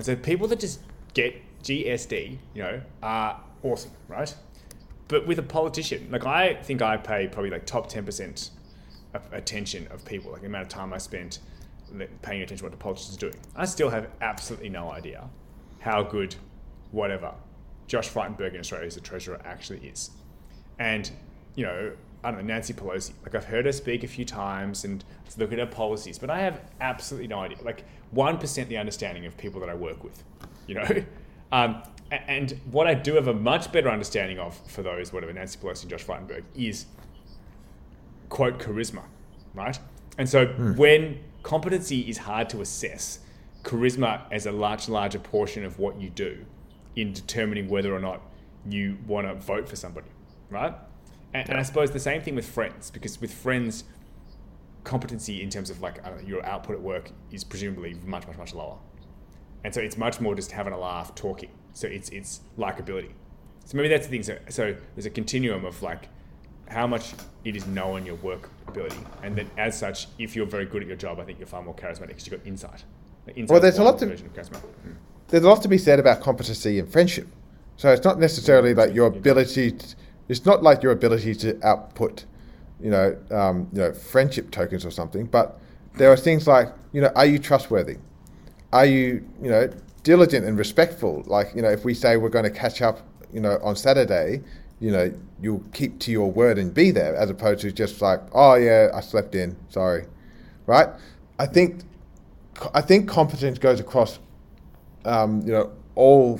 And so, people that just get GSD, you know, are awesome, right? But with a politician, like I think I pay probably like top ten percent attention of people, like the amount of time I spent paying attention to what the politicians doing. I still have absolutely no idea how good whatever Josh Frydenberg in Australia as the treasurer actually is. And, you know, I don't know, Nancy Pelosi. Like I've heard her speak a few times and look at her policies, but I have absolutely no idea. Like 1% the understanding of people that I work with, you know? Um, and what I do have a much better understanding of for those, whatever, Nancy Pelosi and Josh Frydenberg, is quote charisma, right? And so mm. when competency is hard to assess, charisma as a large, larger portion of what you do in determining whether or not you want to vote for somebody, right? And, yeah. and, I suppose the same thing with friends, because with friends, competency in terms of like know, your output at work is presumably much, much, much lower. And so it's much more just having a laugh, talking. So it's it's likability. So maybe that's the thing. So, so there's a continuum of like how much it is knowing your work ability, and then as such, if you're very good at your job, I think you're far more charismatic because you've got insight. insight well, there's a lot to mm. there's a lot to be said about competency and friendship. So it's not necessarily like your ability. To, it's not like your ability to output, you know, um, you know, friendship tokens or something. But there are things like, you know, are you trustworthy? Are you, you know, diligent and respectful? Like, you know, if we say we're going to catch up, you know, on Saturday, you know, you'll keep to your word and be there, as opposed to just like, oh yeah, I slept in, sorry, right? I think, I think competence goes across, um, you know, all,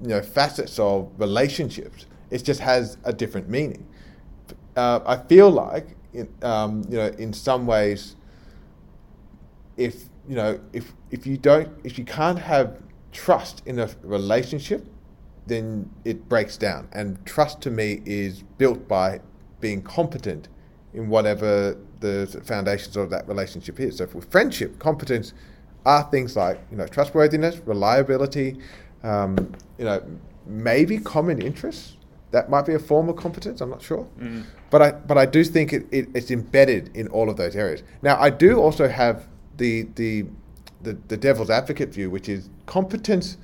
you know, facets of relationships. It just has a different meaning. Uh, I feel like, um, you know, in some ways, if you know, if if you don't, if you can't have trust in a relationship, then it breaks down. And trust to me is built by being competent in whatever the foundations of that relationship is. So for friendship, competence are things like you know trustworthiness, reliability, um, you know maybe common interests. That might be a form of competence. I'm not sure, mm. but I but I do think it, it, it's embedded in all of those areas. Now I do also have the the the, the devil's advocate view, which is competence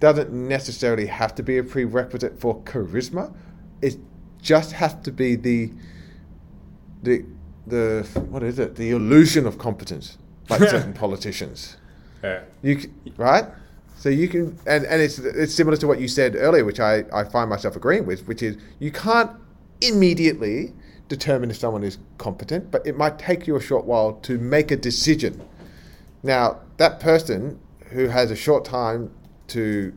doesn't necessarily have to be a prerequisite for charisma. It just has to be the the the what is it? The illusion of competence, like certain politicians. Yeah. You right? So you can, and, and it's it's similar to what you said earlier, which I, I find myself agreeing with, which is you can't immediately determine if someone is competent, but it might take you a short while to make a decision. Now that person who has a short time to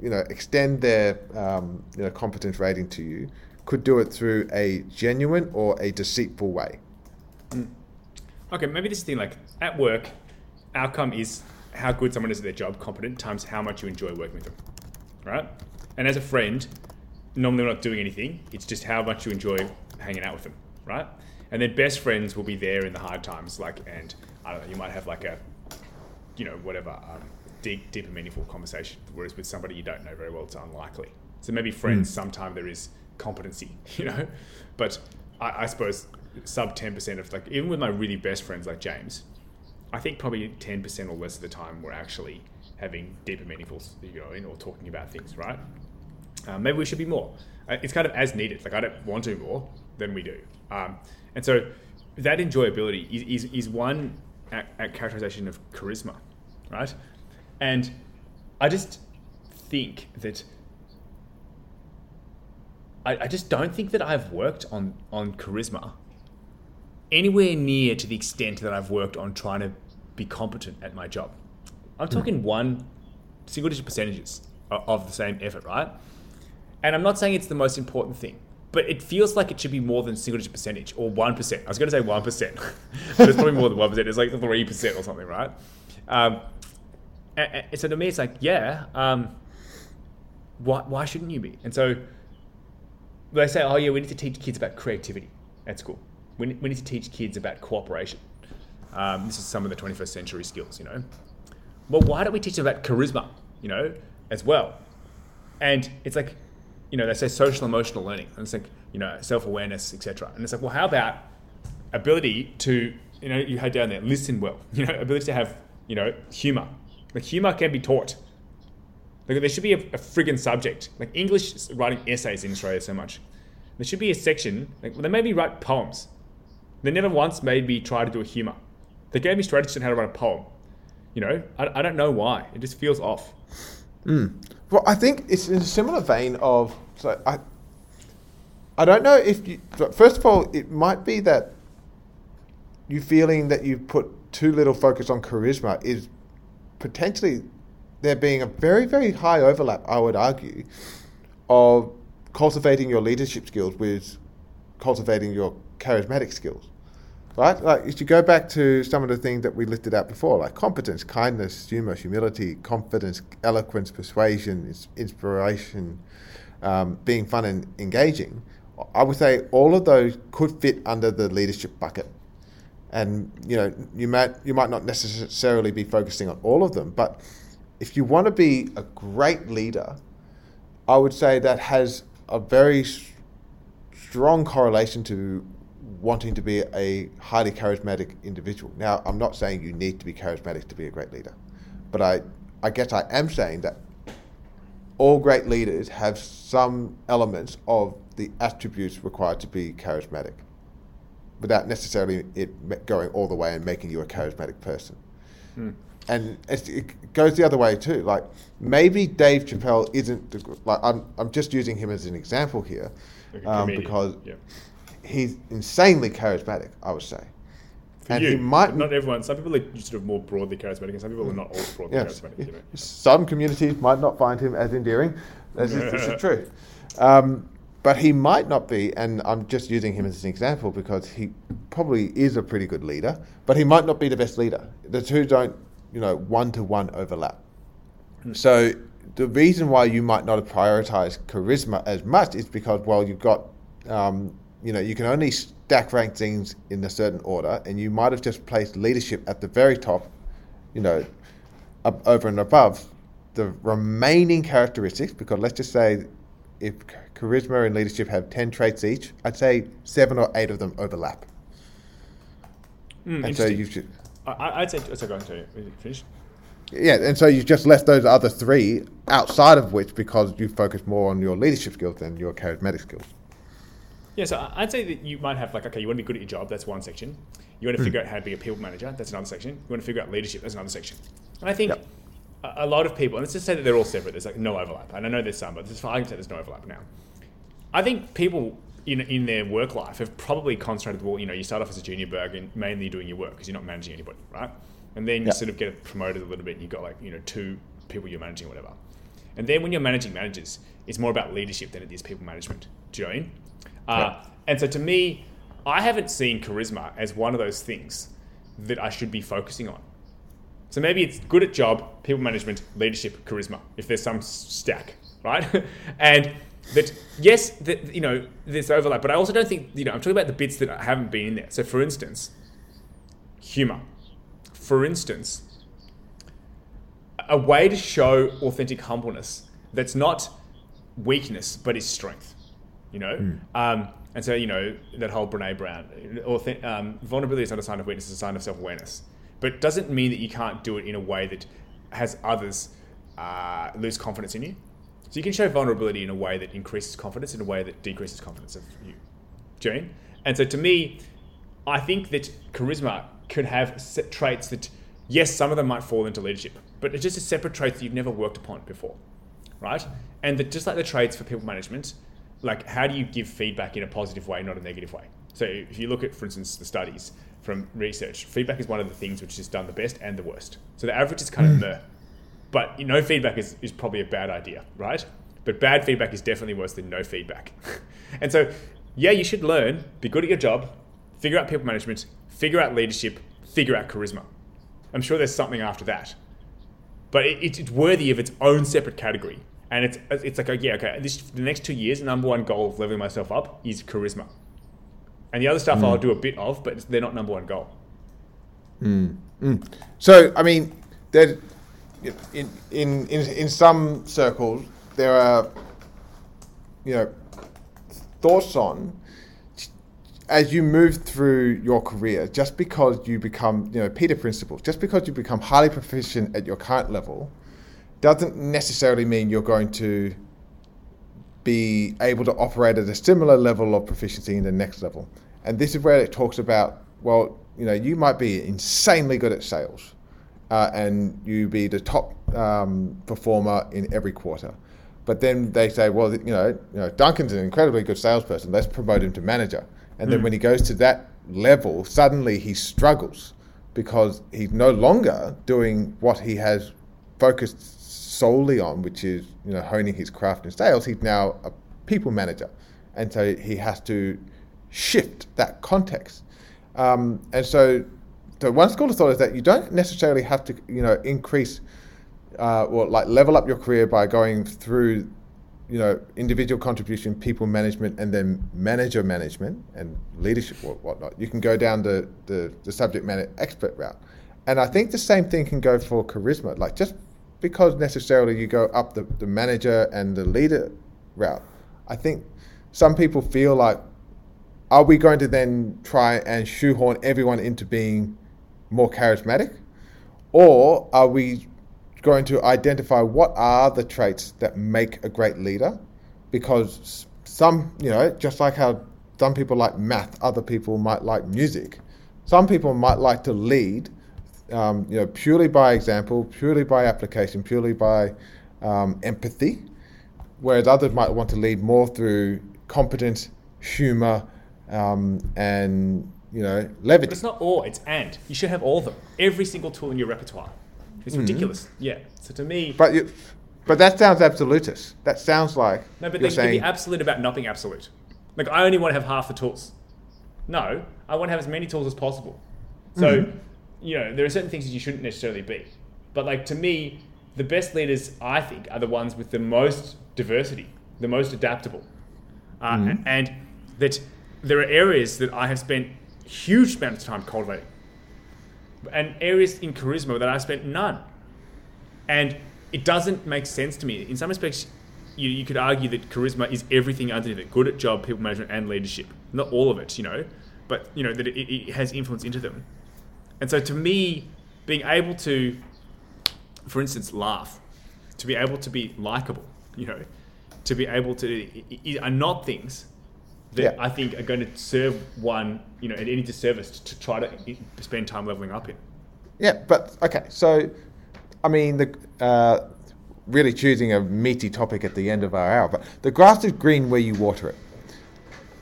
you know extend their um, you know competence rating to you could do it through a genuine or a deceitful way. Okay, maybe this thing like at work, outcome is how good someone is at their job, competent, times how much you enjoy working with them. Right? And as a friend, normally we're not doing anything, it's just how much you enjoy hanging out with them. Right? And then best friends will be there in the hard times, like, and I don't know, you might have like a, you know, whatever, um, deep, deep and meaningful conversation. Whereas with somebody you don't know very well, it's unlikely. So maybe friends, sometime there is competency, you know? But I, I suppose sub 10% of like, even with my really best friends like James, I think probably 10% or less of the time we're actually having deeper, meaningful, you know, in or talking about things, right? Um, maybe we should be more. Uh, It's kind of as needed. Like I don't want to more than we do. Um, and so that enjoyability is, is, is one a- a characterization of charisma, right? And I just think that I, I just don't think that I've worked on on charisma anywhere near to the extent that I've worked on trying to be competent at my job. I'm talking one single digit percentages of the same effort, right? And I'm not saying it's the most important thing, but it feels like it should be more than single digit percentage or 1%. I was going to say 1%, but it's probably more than 1%. It's like 3% or something, right? Um, and, so to me, it's like, yeah, um, why, why shouldn't you be? And so they say, oh yeah, we need to teach kids about creativity at school. We we need to teach kids about cooperation. Um, this is some of the 21st century skills, you know. Well, why don't we teach them about charisma, you know, as well? And it's like, you know, they say social emotional learning, and it's like, you know, self awareness, etc. And it's like, well, how about ability to, you know, you had down there, listen well, you know, ability to have, you know, humor. Like humor can be taught. Like there should be a, a friggin' subject. Like English is writing essays in Australia so much. There should be a section. Like they made me write poems. They never once made me try to do a humor. They gave me strategies on how to write a poem. You know, I, I don't know why. It just feels off. Hmm. Well, I think it's in a similar vein of so I. I don't know if you. First of all, it might be that you feeling that you put too little focus on charisma is potentially there being a very very high overlap. I would argue of cultivating your leadership skills with cultivating your charismatic skills. Right? Like if you go back to some of the things that we listed out before, like competence, kindness, humor, humility, confidence, eloquence, persuasion, inspiration, um, being fun and engaging, I would say all of those could fit under the leadership bucket. And you know, you might you might not necessarily be focusing on all of them, but if you want to be a great leader, I would say that has a very strong correlation to wanting to be a highly charismatic individual. Now, I'm not saying you need to be charismatic to be a great leader, but I, I guess I am saying that all great leaders have some elements of the attributes required to be charismatic without necessarily it going all the way and making you a charismatic person. And it goes the other way too. Like maybe Dave Chappelle isn't the, like I'm. I'm just using him as an example here, Like um, because Yeah. He's insanely charismatic. I would say, For and you, he might not everyone. Some people are sort of more broadly charismatic, and some people are not all broadly Yes. charismatic. You know. Some communities might not find him as endearing. This is, this is true. Um, but he might not be, and I'm just using him as an example because he probably is a pretty good leader, but he might not be the best leader. The two don't, you know, one to one overlap. So the reason why you might not have prioritized charisma as much is because, well, you've got, um, you know, you can only stack rank things in a certain order, and you might have just placed leadership at the very top, you know, up, over and above the remaining characteristics. Because let's just say, if charisma and leadership have ten traits each, I'd say seven or eight of them overlap. Mm, and so you should, I- I'd say. So go on to finish. yeah, and so you've just left those other three outside of which because you focus more on your leadership skills than your charismatic skills. Yeah, so I'd say that you might have like, okay, you want to be good at your job, that's one section. You want to hmm. figure out how to be a people manager, that's another section. You want to figure out leadership, that's another section. And I think Yep. a, a lot of people, and let's just say that they're all separate, there's like no overlap. And I know there's some, but this, I can say there's no overlap now. I think people in, in their work life have probably concentrated, well, you know, you start off as a junior burg and mainly doing your work because you're not managing anybody, right? And then you Yeah. sort of get promoted a little bit and you've got like, you know, two people you're managing whatever. And then when you're managing managers, it's more about leadership than it is people management. Do you know what I mean? Uh, and so to me, I haven't seen charisma as one of those things that I should be focusing on. So maybe it's good at job, people management, leadership, charisma, if there's some stack, right? and that, yes, that, you know, there's overlap, but I also don't think, you know, I'm talking about the bits that haven't been in there. So for instance, humor. For instance, a way to show authentic humbleness that's not weakness but is strength you know? Um, and so you know that whole Brené Brown um, vulnerability is not a sign of weakness it's a sign of self-awareness. But it doesn't mean that you can't do it in a way that has others uh, lose confidence in you. So you can show vulnerability in a way that increases confidence in a way that decreases confidence of you. Do you know I mean? and so to me I think that charisma could have set traits that, yes, some of them might fall into leadership, but it's just a separate traits that you've never worked upon before, right? And that just like the traits for people management, like how do you give feedback in a positive way, not a negative way? So if you look at, for instance, the studies from research, feedback is one of the things which is done the best and the worst. So the average is kind of mm. meh. But no feedback is, is probably a bad idea, right? But bad feedback is definitely worse than no feedback. and so, yeah, you should learn, be good at your job, figure out people management, figure out leadership, figure out charisma. I'm sure there's something after that. But it, it's worthy of its own separate category. And it's, it's like, yeah, okay, this, the next two years, number one goal of leveling myself up is charisma. And the other stuff hmm. I'll do a bit of, but they're not number one goal. Hmm. Hmm. So, I mean, there, in, in, in, in some circles, there are, you know, thoughts on as you move through your career, just because you become, you know, Peter principles, just because you become highly proficient at your current level, doesn't necessarily mean you're going to be able to operate at a similar level of proficiency in the next level. And this is where it talks about, well, you know, you might be insanely good at sales uh, and you be the top um, performer in every quarter. But then they say, well, you know, you know, Duncan's an incredibly good salesperson. Let's promote him to manager. And then when he goes to that level, suddenly he struggles because he's no longer doing what he has focused solely on, which is you know honing his craft in sales. He's now a people manager, and so he has to shift that context. Um, and so, so one school of thought is that you don't necessarily have to you know increase uh, or like level up your career by going through you know individual contribution, people management, and then manager management and leadership or whatnot. You can go down the the, the subject matter expert route, and I think the same thing can go for charisma. Like just because necessarily you go up the, the manager and the leader route, I think some people feel like, are we going to then try and shoehorn everyone into being more charismatic? Or are we going to identify what are the traits that make a great leader? Because some, you know, just like how some people like math, other people might like music. Some people might like to lead, um, you know, purely by example, purely by application, purely by um, empathy, whereas others might want to lead more through competence, humor, um, and you know, levity. But it's not or, it's and. You should have all of them. Every single tool in your repertoire. It's ridiculous. Yeah. So to me, But you, but that sounds absolutist. That sounds like no, but you're they can be absolute about not being absolute. Like I only want to have half the tools. No, I want to have as many tools as possible. So, Mm-hmm. You know, there are certain things that you shouldn't necessarily be. But like to me, the best leaders I think are the ones with the most diversity, the most adaptable, uh, Mm-hmm. and that there are areas that I have spent huge amounts of time cultivating, and areas in charisma that I spent none. And it doesn't make sense to me. In some respects, you, you could argue that charisma is everything underneath it good at job, people management, and leadership. Not all of it, you know, but, you know, that it, it has influence into them. And so to me, being able to, for instance, laugh, to be able to be likable, you know, to be able to, are not things that Yeah. I think are going to serve one, you know, at any disservice to try to spend time leveling up in. Yeah, but okay. So, I mean, the uh, really choosing a meaty topic at the end of our hour, but the grass is green where you water it.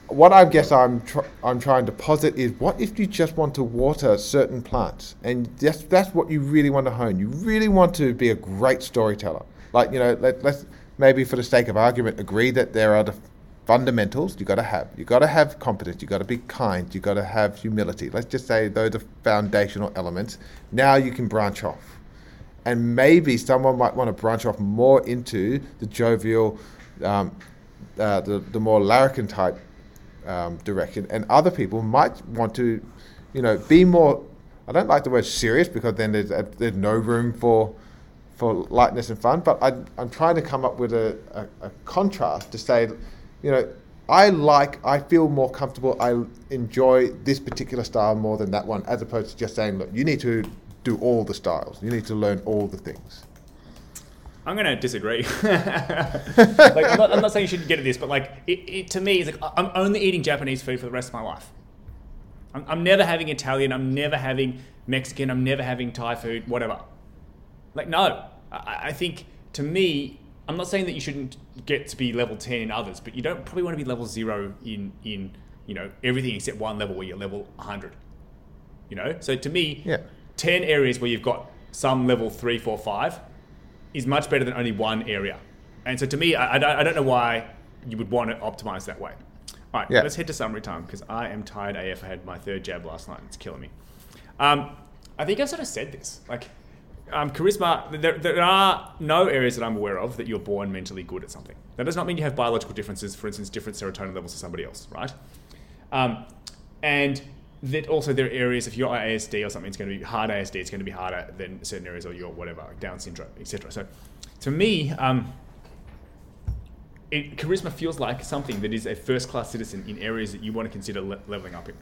What I guess I'm tr- I'm trying to posit is what if you just want to water certain plants, and that's that's what you really want to hone. You really want to be a great storyteller. Like you know, let, let's maybe for the sake of argument agree that there are the fundamentals you got to have. You got to have competence. You got to be kind. You got to have humility. Let's just say those are foundational elements. Now you can branch off, and maybe someone might want to branch off more into the jovial, um, uh, the the more larrikin type um, direction, and other people might want to, you know, be more. I don't like the word serious because then there's there's no room for for lightness and fun. But I, I'm trying to come up with a, a, a contrast to say, you know, I like, I feel more comfortable. I enjoy this particular style more than that one, as opposed to just saying, look, you need to do all the styles. You need to learn all the things. I'm going to disagree. like, I'm not, I'm not saying you shouldn't get at this, but like, it, it, to me, it's like I'm only eating Japanese food for the rest of my life. I'm, I'm never having Italian. I'm never having Mexican. I'm never having Thai food. Whatever. Like, no. I, I think to me, I'm not saying that you shouldn't get to be level 10 in others, but you don't probably want to be level zero in in you know everything except one level where you're level 100. You know, so to me, Yeah. 10 areas where you've got some level three, four, five is much better than only one area. And so to me, I, I, don't, I don't know why you would want to optimize that way. All right, Yeah. let's head to summary time because I am tired AF. I had my third jab last night. It's killing me. Um, I think I've sort of said this. Like, um, charisma, there, there are no areas that I'm aware of that you're born mentally good at something. That does not mean you have biological differences, for instance, different serotonin levels to somebody else, right? Um, and that also there are areas, if you're ASD or something, it's going to be hard ASD, it's going to be harder than certain areas or your whatever, Down syndrome, etc. So to me, um, it, charisma feels like something that is a first class citizen in areas that you want to consider le- leveling up in.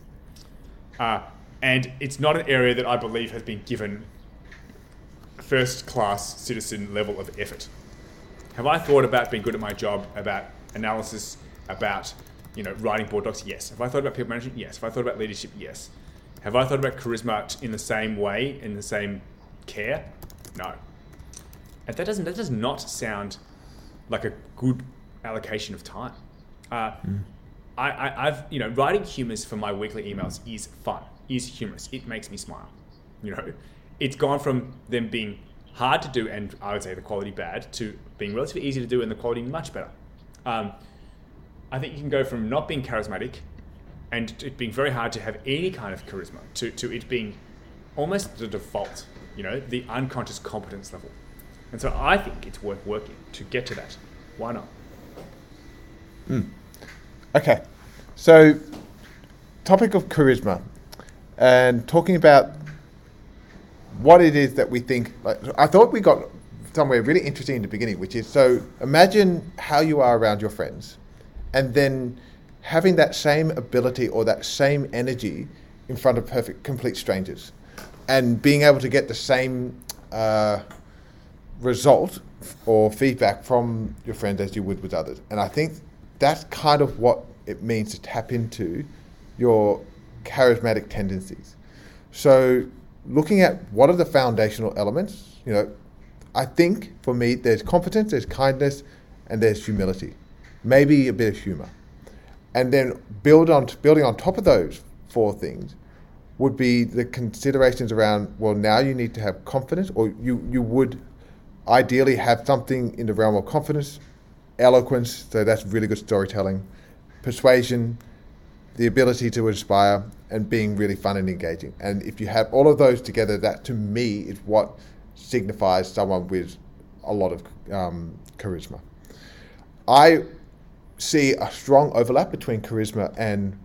Uh, and it's not an area that I believe has been given first class citizen level of effort. Have I thought about being good at my job, about analysis, about you know writing board docs? Yes. Have I thought about people management? Yes. Have I thought about leadership? Yes. Have I thought about charisma in the same way, in the same care? No. And that doesn't that does not sound like a good allocation of time. Uh, I, I, I've you know writing humors for my weekly emails is fun, is humorous. It makes me smile. You know, it's gone from them being hard to do and I would say the quality bad to being relatively easy to do and the quality much better. Um, I think you can go from not being charismatic and it being very hard to have any kind of charisma to, to it being almost the default, you know, the unconscious competence level. And so I think it's worth working to get to that. Why not? Hmm. Okay, so topic of charisma and talking about what it is that we think. Like, I thought we got somewhere really interesting in the beginning, which is so imagine how you are around your friends, and then having that same ability or that same energy in front of perfect, complete strangers, and being able to get the same. Uh, result or feedback from your friends as you would with others. And I think that's kind of what it means to tap into your charismatic tendencies. So, looking at what are the foundational elements, you know, I think for me, there's competence, there's kindness, and there's humility, maybe a bit of humor. And then build on building on top of those four things would be the considerations around well now you need to have confidence or you you would ideally have something in the realm of confidence eloquence so that's really good storytelling persuasion the ability to inspire and being really fun and engaging and if you have all of those together that to me is what signifies someone with a lot of um, charisma i see a strong overlap between charisma and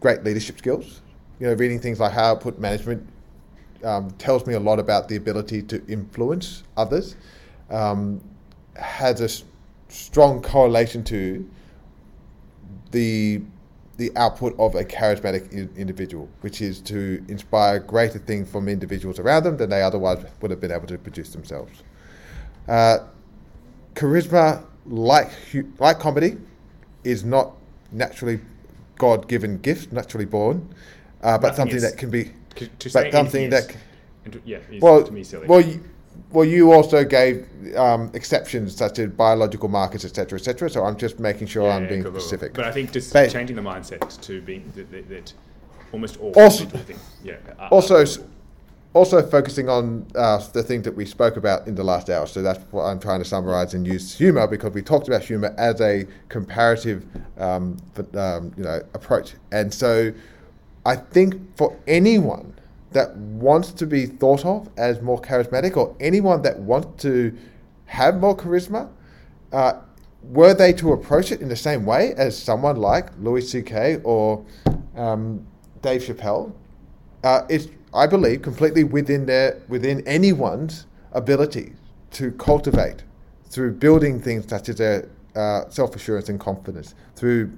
great leadership skills. You know, reading things like High Output Management um, tells me a lot about the ability to influence others. Um, has a strong correlation to the the output of a charismatic individual, which is to inspire greater things from individuals around them than they otherwise would have been able to produce themselves. Uh, charisma, like like comedy, is not naturally God-given gift, naturally born, uh, but Nothing something is- that can be, To, to say but something that. is- yeah, Well, to me silly. well, you, well, you also gave um, exceptions such as biological markers, etc., etc. So I'm just making sure Yeah, I'm yeah, being cool, cool, cool. specific. But I think just Ba- changing the mindset to being that, that, that almost all Also- things. Yeah. are- also, are also focusing on uh, the thing that we spoke about in the last hour. So that's what I'm trying to summarize and use humor because we talked about humor as a comparative, um, um, you know, approach. And so, I think for anyone that wants to be thought of as more charismatic, or anyone that wants to have more charisma, uh, were they to approach it in the same way as someone like Louis C.K. or um, Dave Chappelle, uh, it's I believe completely within their within anyone's ability to cultivate through building things such as their uh, self assurance and confidence, through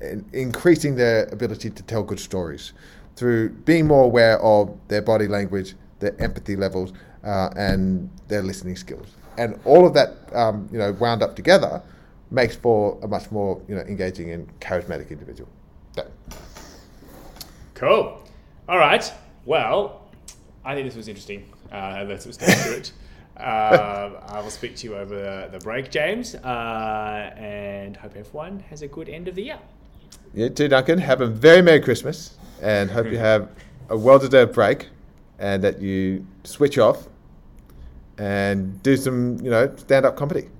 in- increasing their ability to tell good stories, through being more aware of their body language, their empathy levels, uh, and their listening skills, and all of that um, you know wound up together makes for a much more you know engaging and charismatic individual. That- Cool. All right. Well, I think this was interesting. Uh, let's just to it. Uh, I will speak to you over the break, James, uh, and hope everyone has a good end of the year. You too, Duncan. Have a very Merry Christmas and hope you have a well deserved break and that you switch off and do some, you know, stand up comedy.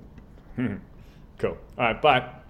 Cool. All right. Bye.